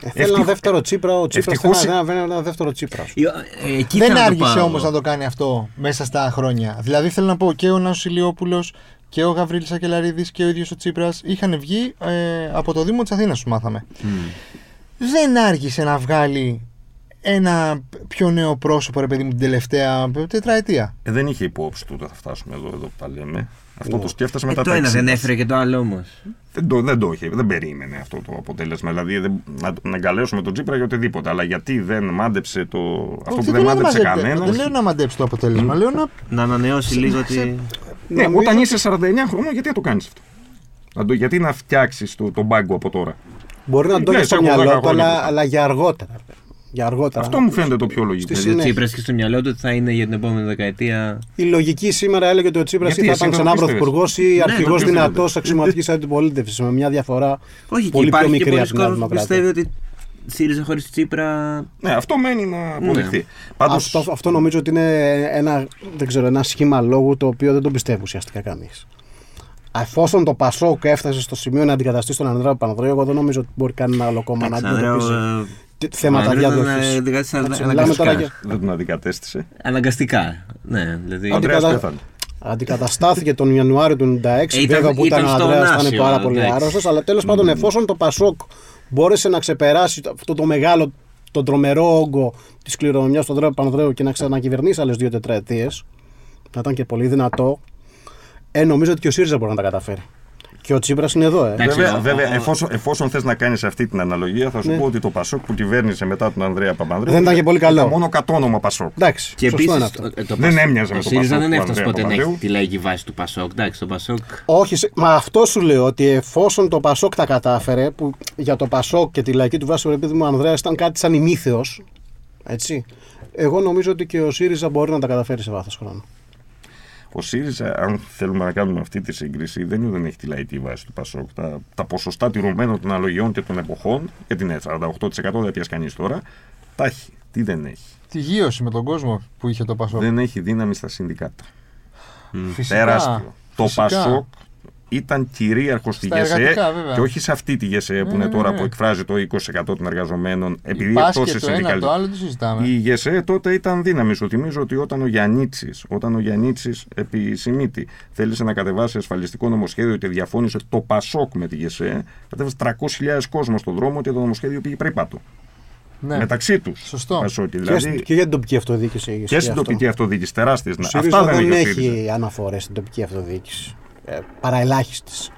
Ε, Θέλει ένα Ευτυχώς- δεύτερο τσίπρα. Ο Τσίπρας Ευτυχώς- θέλει ένα, ένα δεύτερο τσίπρας. Ε, εκεί Δεν θέλω να άργησε πάω. όμως να το κάνει αυτό μέσα στα χρόνια. Δηλαδή θέλω να πω και ο Νάσος Ηλιόπουλος και ο Γαβρίλης Ακελαρίδη και ο ίδιος ο Τσίπρας είχαν βγει ε, από το Δήμο της Αθήνας, του μάθαμε. Δεν άργησε να βγάλει ένα πιο νέο πρόσωπο, ρε παιδί μου, την τελευταία τετραετία. Ε, δεν είχε υπόψη του ότι θα φτάσουμε εδώ, εδώ που τα λέμε. Αυτό Ναι. το σκέφτασε Ε, μετά το τα ένα 60. δεν έφερε και το άλλο όμως. Δεν το, δεν το είχε, δεν περίμενε αυτό το αποτέλεσμα. Δηλαδή δεν, να, να εγκαλέσουμε τον Τσίπρα για οτιδήποτε. Αλλά γιατί δεν μάντεψε το, αυτό Όχι, που δεν λέω να μάντεψε μαζέψει- κανένας. Δεν λέω να μαντέψει το αποτέλεσμα. Λέω να. Να ανανεώσει λίγο τη. Ναι, Νομίζω όταν ότι- είσαι 49 χρόνια, γιατί να το κάνεις αυτό; Να το, γιατί να φτιάξεις το, τον πάγκο από τώρα; Μπορεί να το Ναι, έχεις στο σε έχω μυαλό δέκα του, χρόνια αλλά, που- αλλά για αργότερα. Για αργότερα. Αυτό μου φαίνεται το πιο λογικό. Στη Δηλαδή ο συνέχεια. Τσίπρας και στο μυαλό του ότι θα είναι για την επόμενη δεκαετία. Η λογική σήμερα έλεγε ότι ο Τσίπρας ή Γιατί, θα εσύ ήταν το ξανά πίστευες; πρωθυπουργός ή Ναι, αρχηγός το πίστευα. δυνατός αξιωματικής αντιπολίτευσης με μια διαφορά Όχι, και πολύ πιο υπάρχει και μικρή πολλοί από την Νέα κόσμος που Δημοκρατία. πιστεύει ότι ΣΥΡΙΖΑ χωρίς Τσίπρα. Ναι, αυτό μένει να αποδεχθεί. Ναι. Πάντως, Αυτό, αυτό νομίζω ότι είναι ένα, δεν ξέρω, ένα σχήμα λόγου το οποίο δεν το πιστεύει ουσιαστικά κανείς. Εφόσον το Πασόκ έφτασε στο σημείο να αντικαταστήσει τον Ανδρέα Παναδρέου, εγώ δεν νομίζω ότι μπορεί κανένα άλλο κόμμα να Εντάξει, Ανδρέου, αντιμετωπίσει ε, τι- θέματα ο Ανδρέου ήταν, διαδοχή. ε, δικαστής Εντάξει, ανα- μιλάμε τώρα αναγκαστικά. για- δεν τον αντικατέστησε. Αναγκαστικά. Ναι, δηλαδή. Ο Ανδρέας Αντικατα- πέθανε. Αντικαταστάθηκε τον Ιανουάριο του 96, Ήταν- βέβαια που ήταν, ήταν ο στο Ανδρέας, ήταν Νάσιο, πάρα πολύ εντάξει. άρρωστος. Αλλά τέλος πάντων, εφόσον το Πασόκ μπόρεσε να ξεπεράσει το- αυτό το μεγάλο, τον τρομερό όγκο της κληρονομιάς του Ανδρέα Πανδρέου και να ξανακυβερνήσει άλλες δύο τετραετίες, να ήταν και πολύ δυνατό, ε, νομίζω ότι και ο ΣΥΡΙΖΑ μπορεί να τα καταφέρει. Και ο Τσίπρας είναι εδώ, ε. Εντάξει, Βέβαια, ο- βέβαια ο- εφόσον, εφόσον θες να κάνεις αυτή την αναλογία, θα σου Ναι. πω ότι το Πασόκ που κυβέρνησε μετά τον Ανδρέα Παπανδρέου. Δεν ήταν και πολύ καλό. ήταν μόνο κατόνομα Πασόκ. Εντάξει, Και σωστό επίσης. είναι αυτό. Δεν έμοιαζε με ο το ΣΥΡΙΖΑ Πασόκ δεν του έφτασε Ανδρέα ποτέ να έχει Παπανδρέου. τη λαϊκή βάση του Πασόκ. Εντάξει, το Πασόκ. Όχι, σε- μα αυτό σου λέω ότι εφόσον το Πασόκ τα κατάφερε, που για το Πασόκ και τη λαϊκή του βάση, επειδή μου ο Ανδρέας ήταν κάτι σαν ημίθεος, έτσι. Εγώ νομίζω ότι και ο ΣΥΡΙΖΑ μπορεί να τα καταφέρει σε βάθος χρόνου. Ο ΣΥΡΙΖΑ, αν θέλουμε να κάνουμε αυτή τη σύγκριση, δεν είναι δεν έχει τη λαϊκή βάση του Πασόκ. Τα, τα ποσοστά τηρουμένων των αναλογιών και των εποχών, γιατί είναι 48% δεν πιάσεις κανείς τώρα, τα έχει. Τι δεν έχει. Τη γύρωση με τον κόσμο που είχε το Πασόκ. Δεν έχει δύναμη στα συνδικάτα. Φυσικά. Τεράστιο. Το Φυσικά. Πασόκ ήταν κυρίαρχος στη Στα ΓΕΣΕ εργατικά, βέβαια. και όχι σε αυτή τη ΓΕΣΕ που είναι ναι, τώρα ναι. που εκφράζει το 20% των εργαζομένων επειδή Πας τόσες και το ένα το άλλο το συζητάμε. Η ΓΕΣΕ τότε ήταν δύναμη. Σου θυμίζω ότι όταν ο Γιαννίτση, όταν ο Γιαννίτσης επί Σιμίτη θέλησε να κατεβάσει ασφαλιστικό νομοσχέδιο και διαφώνησε το Πασόκ με τη ΓΕΣΕ, κατέβασε 300.000 κόσμο στον δρόμο και το νομοσχέδιο πήγε πρίπατο. Ναι. Μεταξύ τους. Σωστό. Και, Δηλαδή, και για την τοπική αυτοδιοίκηση. και ισχύει στην αυτό. τοπική αυτοδιοίκηση τεράστιε. Ο Αυτά ΣΥΡΙΖΑ δεν δεν έχει ο ΣΥΡΙΖΑ. έχει αναφορές στην τοπική αυτοδιοίκηση. Ε, Παραελάχιστες.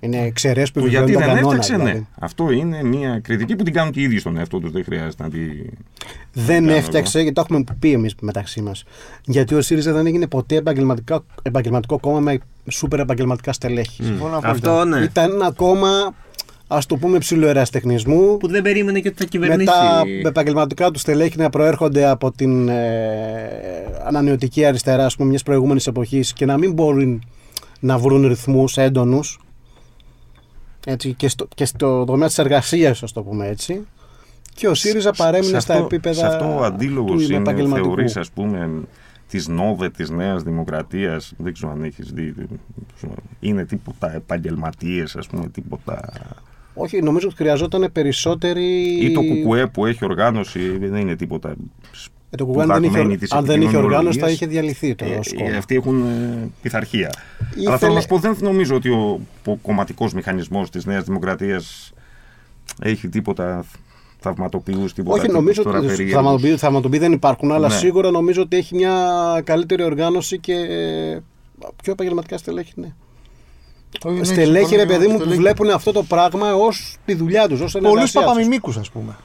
Είναι εξαιρέσεις που Το γιατί επιβεβαιώνουν τον δεν κανόνα. έφταξε, ναι. δηλαδή. Αυτό είναι μια κριτική που την κάνουν και οι ίδιοι στον εαυτό τους. Δεν χρειάζεται να τη. Δεν κάνω έφταξε, γιατί το έχουμε πει εμείς μεταξύ μας. Γιατί ο ΣΥΡΙΖΑ δεν έγινε ποτέ επαγγελματικά- επαγγελματικό κόμμα με σούπερ επαγγελματικά στελέχη. Συμφωνώ απόλυτα. Αυτό ναι. Ήταν ένα κόμμα, ας το πούμε, ψηλοεραστεχνισμού. Που δεν περίμενε και ότι θα Με κυβερνήσει. τα επαγγελματικά του στελέχη να προέρχονται από την ε, ανανεωτική αριστερά ας πούμε, μιας προηγούμενης εποχής και να μην μπορούν να βρουν ρυθμούς έντονους έτσι, και, στο, και στο τομέα της εργασίας, ας το πούμε έτσι. Και ο ΣΥΡΙΖΑ παρέμεινε Σε στα αυτό- επίπεδα Σε αυτό ο αντίλογος του είναι, επαγγελματικού. θεωρείς, ας πούμε, της Νόβε της Νέας Δημοκρατίας. Δεν ξέρω αν έχεις δει. Είναι τίποτα επαγγελματίες, ας πούμε, τίποτα. Όχι, νομίζω ότι χρειαζόταν περισσότερη... ή το κουκουέ που έχει οργάνωση δεν είναι τίποτα. Ε, το κουκουέ, αν δεν είχε, σπουδαγμένη της αν δεν είχε οργάνωση θα επικοινωνιολογίας. είχε διαλυθεί το Ε, ως ε, κόμμα. αυτοί έχουν ε, πειθαρχία. Ήθελε- Αλλά θέλω να σου πω, δεν νομίζω ότι ο, ο κομματικός μηχανισμός της Νέας Δημοκρατίας έχει τίποτα θαυματοποιού, τίποτα Όχι, τύπους νομίζω τώρα ότι περίεργους. θαυματοποιοί, θαυματοποιοί δεν υπάρχουν, αλλά Ναι. σίγουρα νομίζω ότι έχει μια καλύτερη οργάνωση και ε, πιο επαγγελματικά στελέχη. Ναι. Όχι, ναι, στελέχη, συμφωνώ ρε και παιδί εγώ, μου, που στελέχη. βλέπουν αυτό το πράγμα ως τη δουλειά τους, ως ένα Πολλού παπαμιμίκους, ας πούμε.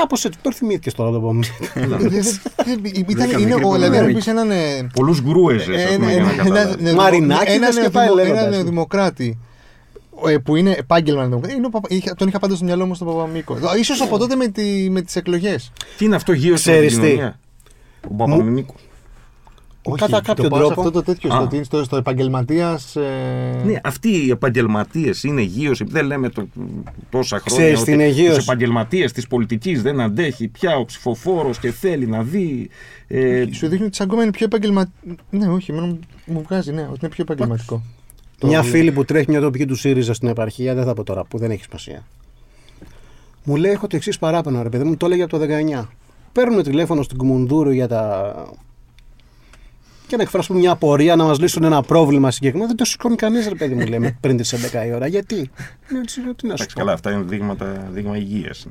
Κάπως έτσι, τώρα θυμήθηκες τώρα το πούμε. Ήταν, Δέκα είναι μικροί ο δηλαδή να παπαμιμίκοι. πεις έναν. ε, Πολλούς γκρούεζε, ας ένα- πούμε, για να ένα- καταλάβεις. ένα- Μαρινάκηδες έναν και πάει νεοδημο- λέγοντας. Έναν δημοκράτη ε, που είναι επάγγελμα δημοκράτη. Είναι ο Παπα- είχα- Τον είχα πάντα στο μυαλό μου στον Παπαμίκο. σω από τότε με, τη, με τις εκλογές. Τι είναι αυτό γύρω στην Ξέρεις τι; κοινωνία; Ο Παπαμιμίκο. Κατά κάποιο τρόπο. Αυτό το τέτοιο, Α. στο, τι είναι στο, στο επαγγελματίας. Ε... Ναι, αυτοί οι επαγγελματίες είναι γύρωση. Δεν λέμε το, τόσα χρόνια Ξέρεις τι είναι ότι γύρωση. τους επαγγελματίες της πολιτικής δεν αντέχει πια ο ψηφοφόρος και θέλει να δει. Ε, Σου δείχνει ότι σαν κόμμα είναι πιο επαγγελματικό. Ναι, όχι, εμένα μου βγάζει, ναι, ότι είναι πιο επαγγελματικό. Το- Μια φίλη που τρέχει μια τοπική του ΣΥΡΙΖΑ στην επαρχία, δεν θα πω τώρα που δεν έχει σημασία. Μου λέει: Έχω το εξής παράπονο, ρε παιδί μου, το έλεγε από το 19. Παίρνουμε τηλέφωνο στην Κουμουνδούρου για τα. Και να εκφράσουμε μια απορία, να μας λύσουν ένα πρόβλημα συγκεκριμένο. Δεν το σηκώνει κανείς, ρε παιδί μου, λέμε πριν τις 11 η ώρα. Γιατί; Λέω, «Τι- Τι να σου Εντάξει, πω. καλά, αυτά είναι δείγματα, δείγμα υγείας.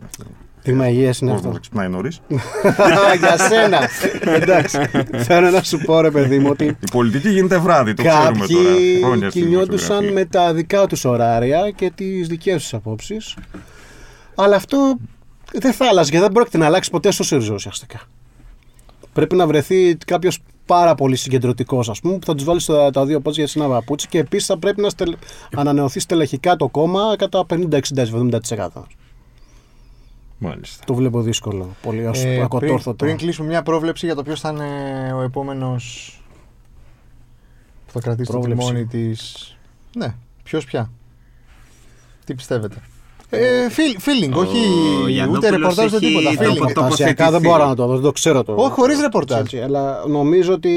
Δείγμα υγείας είναι Ο αυτό. κόσμο ξυπνάει νωρίς. Για σένα. Εντάξει. Θέλω να σου πω, ρε παιδί μου, ότι Η πολιτική γίνεται βράδυ, το ξέρουμε τώρα. Κάποιοι Χρόνια στη κινιόντουσαν δημοσιογραφία. με τα δικά τους ωράρια και τις δικές τους απόψεις. Αλλά αυτό δεν θα άλλαζε και δεν πρόκειται να αλλάξει ποτέ στο ΣΥΡΙΖΑ ουσιαστικά. Πρέπει να βρεθεί κάποιος πάρα πολύ συγκεντρωτικός, ας πούμε, που θα τους βάλεις στα, τα δύο πόδια σε ένα παπούτσι και επίσης θα πρέπει να στελ... ανανεωθεί στελεχικά το κόμμα κατά 50-60-70%. Μάλιστα. Το βλέπω δύσκολο. Πολύ ως Ε, πριν, ακατόρθωτο. πριν κλείσουμε μια πρόβλεψη για το ποιος θα είναι ο επόμενος που θα κρατήσει το Πρόβλεψη. τιμόνι της. Ναι, ποιος πια. Τι πιστεύετε; Ε, feel- feeling, Ο όχι Γιαννόπουλος ούτε ρεπορτάζ ούτε έχει τίποτα. το Feeling. ποτό- Φαντασιακά δεν μπορώ να το δω, δεν το ξέρω το. Όχι, χωρίς ρεπορτάζ. Έτσι, αλλά νομίζω ότι.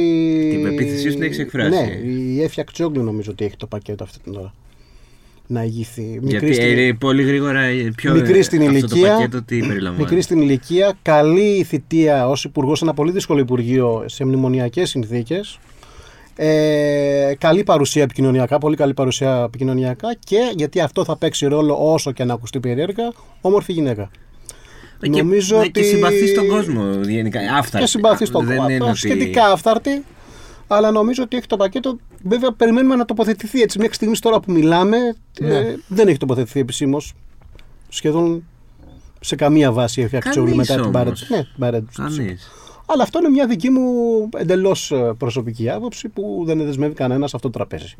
Την πεποίθησή σου την έχεις εκφράσει. Ναι, η Έφια Κτσόγλου νομίζω ότι έχει το πακέτο αυτή την ώρα. Να ηγηθεί. Μικρή, Γιατί στην... ε, πολύ γρήγορα ε, πιο μικρή στην αυτό ηλικία. το πακέτο τι περιλαμβάνει; μικρή στην ηλικία, καλή θητεία ως υπουργός σε ένα πολύ δύσκολο υπουργείο σε μνημονιακές συνθήκες. Ε, καλή παρουσία επικοινωνιακά, πολύ καλή παρουσία επικοινωνιακά και γιατί αυτό θα παίξει ρόλο όσο και να ακουστεί περίεργα, όμορφη γυναίκα. Ε, και, νομίζω ναι, ότι- και συμπαθεί στον κόσμο γενικά. Αυτά. και συμπαθεί στον Δεν κόσμο. είναι Αυτό, ότι- Σχετικά αυθάρτη. Αλλά νομίζω ότι έχει το πακέτο. Βέβαια, περιμένουμε να τοποθετηθεί έτσι. Μέχρι στιγμής τώρα που μιλάμε, Ναι. ε, δεν έχει τοποθετηθεί επισήμως. Σχεδόν σε καμία βάση έχει Κανείς αξιόλου μετά την όμως. παρέτηση. Ναι, την παρέτηση. Κανείς. Αλλά αυτό είναι μια δική μου εντελώς προσωπική άποψη που δεν δεσμεύει κανένας σε αυτό το τραπέζι.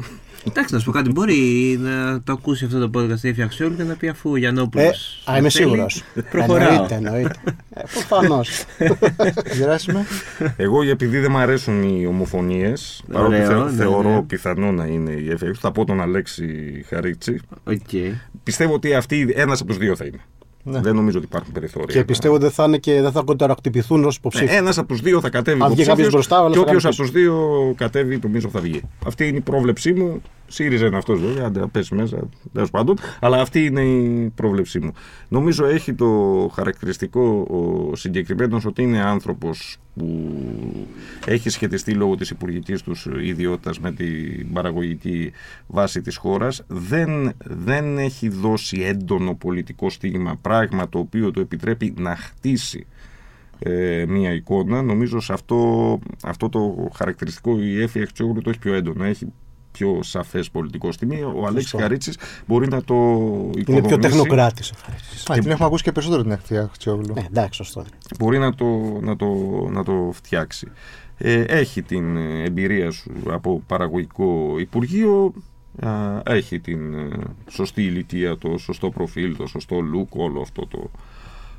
Εντάξει, να σου πω κάτι. Μπορεί να το ακούσει αυτό το podcast η Εφιαξιόλου και να πει αφού ο Γιαννόπουλος. Ε, α, είμαι σίγουρος. Προχωράω. Εννοείται, εννοείται. Ε, Προφανώς. Γεράσιμε. Εγώ επειδή δεν μου αρέσουν οι ομοφωνίες, παρότι Ωραίο, θε- ναι, θεωρώ ναι. πιθανό να είναι η Έφη, θα πω τον Αλέξη Χαρίτσι. Οκ. Πιστεύω ότι αυτή ένας από τους δύο θα είναι. Ναι. Δεν νομίζω ότι υπάρχουν περιθώρια. και πιστεύω ότι δεν θα, είναι και, δεν θα κονταροχτυπηθούν ως υποψήφοι. Ένας από τους δύο θα κατέβει Αν βγει υποψήφιος κάποιος μπροστά, ο άλλος και θα όποιος κάνει από τους δύο κατέβει, νομίζω θα βγει. Αυτή είναι η πρόβλεψή μου. ΣΥΡΙΖΑ είναι αυτός βέβαια, αν δεν πέσει μέσα, τέλος πάντων. Αλλά αυτή είναι η πρόβλεψή μου. Νομίζω έχει το χαρακτηριστικό ο συγκεκριμένος ότι είναι άνθρωπος που έχει σχετιστεί λόγω της υπουργικής τους ιδιότητας με την παραγωγική βάση της χώρας δεν, δεν έχει δώσει έντονο πολιτικό στίγμα πράγμα το οποίο του επιτρέπει να χτίσει ε, μία εικόνα. Νομίζω σε αυτό, αυτό το χαρακτηριστικό η Έφη Αχτσόγλου το έχει πιο έντονο. Έχει πιο σαφές πολιτικό στοιχείο. Ο Αλέξης Καρίτσης μπορεί να το Είναι πιο υποδομήσει. τεχνοκράτης. Α, την έχουμε ακούσει και περισσότερο την ακτή Αχτσιόγλου. Ναι, εντάξει, σωστό. μπορεί να το, να το, να το φτιάξει. Ε, έχει την ε, εμπειρία σου από παραγωγικό υπουργείο, α, έχει την ε, σωστή ηλικία, το σωστό προφίλ, το σωστό look, όλο αυτό το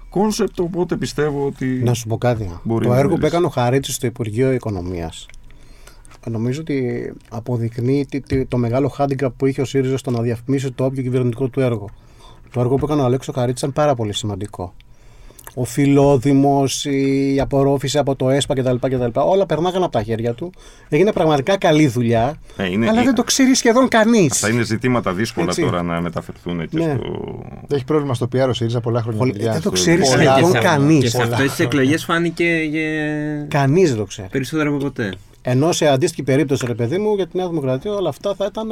concept, οπότε πιστεύω ότι... Να σου πω κάτι. Μπορεί το να έργο που μιλήσεις. έκανε ο Χαρίτσης στο Υπουργείο Οικονομίας νομίζω ότι αποδεικνύει τι- τι- το μεγάλο χάντικα που είχε ο ΣΥΡΙΖΑ στο να διαφημίσει το όποιο κυβερνητικό του έργο. Το έργο που έκανε ο Αλέξο Χαρίτση ήταν πάρα πολύ σημαντικό. Ο φιλόδημος, η απορρόφηση από το ΕΣΠΑ κτλ, κτλ. Όλα περνάγαν από τα χέρια του. Έγινε πραγματικά καλή δουλειά. Ε, είναι- αλλά ε, δεν το ξέρει σχεδόν κανείς. Θα είναι ζητήματα δύσκολα Έτσι. τώρα να μεταφερθούν και Ναι. στο... Έχει πρόβλημα στο PR ο ΣΥΡΙΖΑ πολλά χρόνια. Πολύ- παιδιά. δεν το Στο- ξέρεις πολλά. Και σχεδόν σε- κανείς. Και σε Πολλά. αυτές τις εκλογές φάνηκε για... Κανείς δεν το ξέρει. περισσότερο από ποτέ. Ενώ σε αντίστοιχη περίπτωση, ρε παιδί μου, για τη Νέα Δημοκρατία, όλα αυτά θα, ήταν,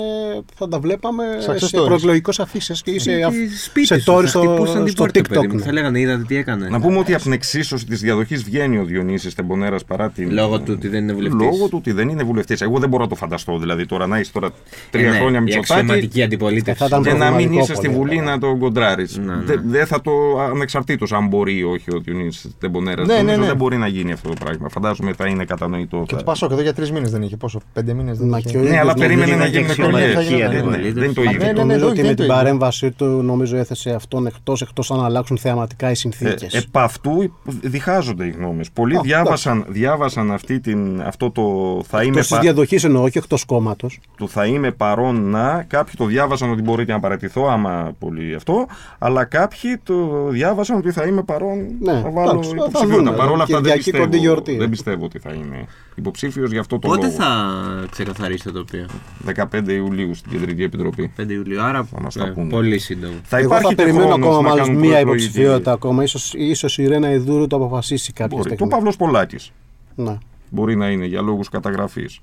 θα τα βλέπαμε Success σε stories. προεκλογικές αφήσεις και σε, Και αφ- σπίτι σε σου, stories θα στο, χτυπούσαν την στο πόρτα, παιδί TikTok. μου. ναι. Θα λέγανε, είδατε τι έκανε. Να πούμε ότι από την εξίσωση της διαδοχής βγαίνει ο Διονύσης Τεμπονέρας παρά την. Λόγω του ότι δεν είναι βουλευτής. Λόγω του ότι δεν είναι βουλευτής. Εγώ δεν μπορώ να το φανταστώ. Δηλαδή τώρα να είσαι τώρα τρία Ε, ναι, χρόνια Η μισοτάκι αξιωματική αντιπολίτευση. Θα ήταν και να μην προβληματικό είσαι στη πολύ, Βουλή ναι. να τον κοντράρεις. Ναι, ναι. Δεν θα το. ανεξαρτήτως αν μπορεί ή όχι ο Διονύσης Τεμπονέρας. Ναι, ναι, ναι. δεν μπορεί να γίνει αυτό το πράγμα. Φαντάζομαι θα είναι κατανοητό. Και θα- το Πασόκ εδώ για τρεις μήνες δεν είχε. Πόσο, πέντε μήνες δεν Μα είχε. και ο Ναι, ίδιος αλλά να περίμενε γίνει να και γίνουν αξιωματική εκλογέ. αντιπολίτευση. Δεν είναι το Μα ίδιο. ναι, ναι, ναι, νομίζω όχι, ότι δεν με το την ίδιο. παρέμβασή του νομίζω έθεσε αυτόν εκτός εκτός αν αλλάξουν θεαματικά οι συνθήκες. Ε, επ' αυτού διχάζονται οι γνώμες. Πολλοί Α, διάβασαν, διάβασαν αυτή την, αυτό το θα είμαι, Εκτός της πα- διαδοχής εννοώ, όχι εκτός κόμματος. του θα είμαι παρόν να. Κάποιοι το διάβασαν ότι μπορείτε να παρατηθώ άμα πολύ αυτό. Αλλά κάποιοι το διάβασαν ότι θα είμαι παρόν Ναι, να βάλω εντάξει, θα υποψηφιότητα. δούμε. Παρ' όλα αυτά δεν Κυριακή κοντή πιστεύω, γιορτή. δεν πιστεύω ότι θα είναι υποψήφιος. Γι' αυτό το Πότε λόγο. θα ξεκαθαρίσει το τοπίο, 15 Ιουλίου στην Κεντρική Επιτροπή. 5 Ιουλίου, άρα Θα μας τα ε, πούνε. πολύ σύντομο. Θα Εγώ υπάρχει θα και περιμένω χρόνος ακόμα να μάλλον κάνουν μία προεκλογική- υποψηφιότητα ακόμα. Ίσως, ίσως η Ρένα Ιδούρου το αποφασίσει κάποια Μπορεί. Και ο στιγμή. Παύλος Πολάκης. Ναι. Μπορεί να είναι για λόγους καταγραφής.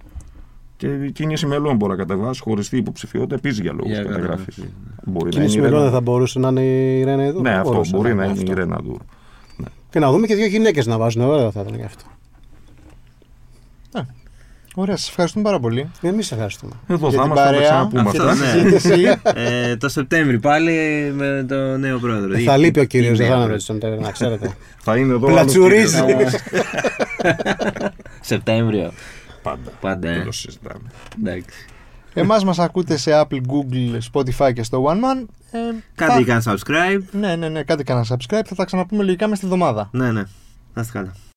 Και η κίνηση μελών μπορεί να κατεβάσει χωριστή υποψηφιότητα επίσης για λόγους Για καταγραφής. καταγραφή, Μπορεί να Κίνηση είναι η μελών δεν Ρένα- θα μπορούσε να είναι η Ρένα Ιδούρου. Ναι, Θα αυτό μπορούσε μπορεί να είναι αυτό. η Ρένα Δούρ. Και να δούμε και δύο γυναίκες να βάζουν. Ωραία θα ήταν και αυτό. Ωραία, σας ευχαριστούμε πάρα πολύ. Εμείς ευχαριστούμε. Εδώ Για θα την είμαστε να τα παρέα. ξαναπούμε Αυτό, αυτά. ναι. Συζήτηση. ε, το Σεπτέμβρη πάλι με το νέο πρόεδρο. θα Ή- λείπει ο ή κύριος, δεν νέα θα είναι πρόεδρο. στον τέλο, να ξέρετε. Θα είναι εδώ. Πλατσουρίζει. άλλος κύριος. Σεπτέμβριο. Πάντα. Πάντα, ε. Δεν το συζητάμε. Εντάξει. Εμάς μας ακούτε σε Apple, Google, Spotify και στο One Man. Ε, Κάντε θα- και ένα subscribe. Ναι, ναι, ναι, κάντε κανένα subscribe. Θα τα ξαναπούμε λογικά μες τη βδομάδα. Ναι, ναι. Να είστε καλά.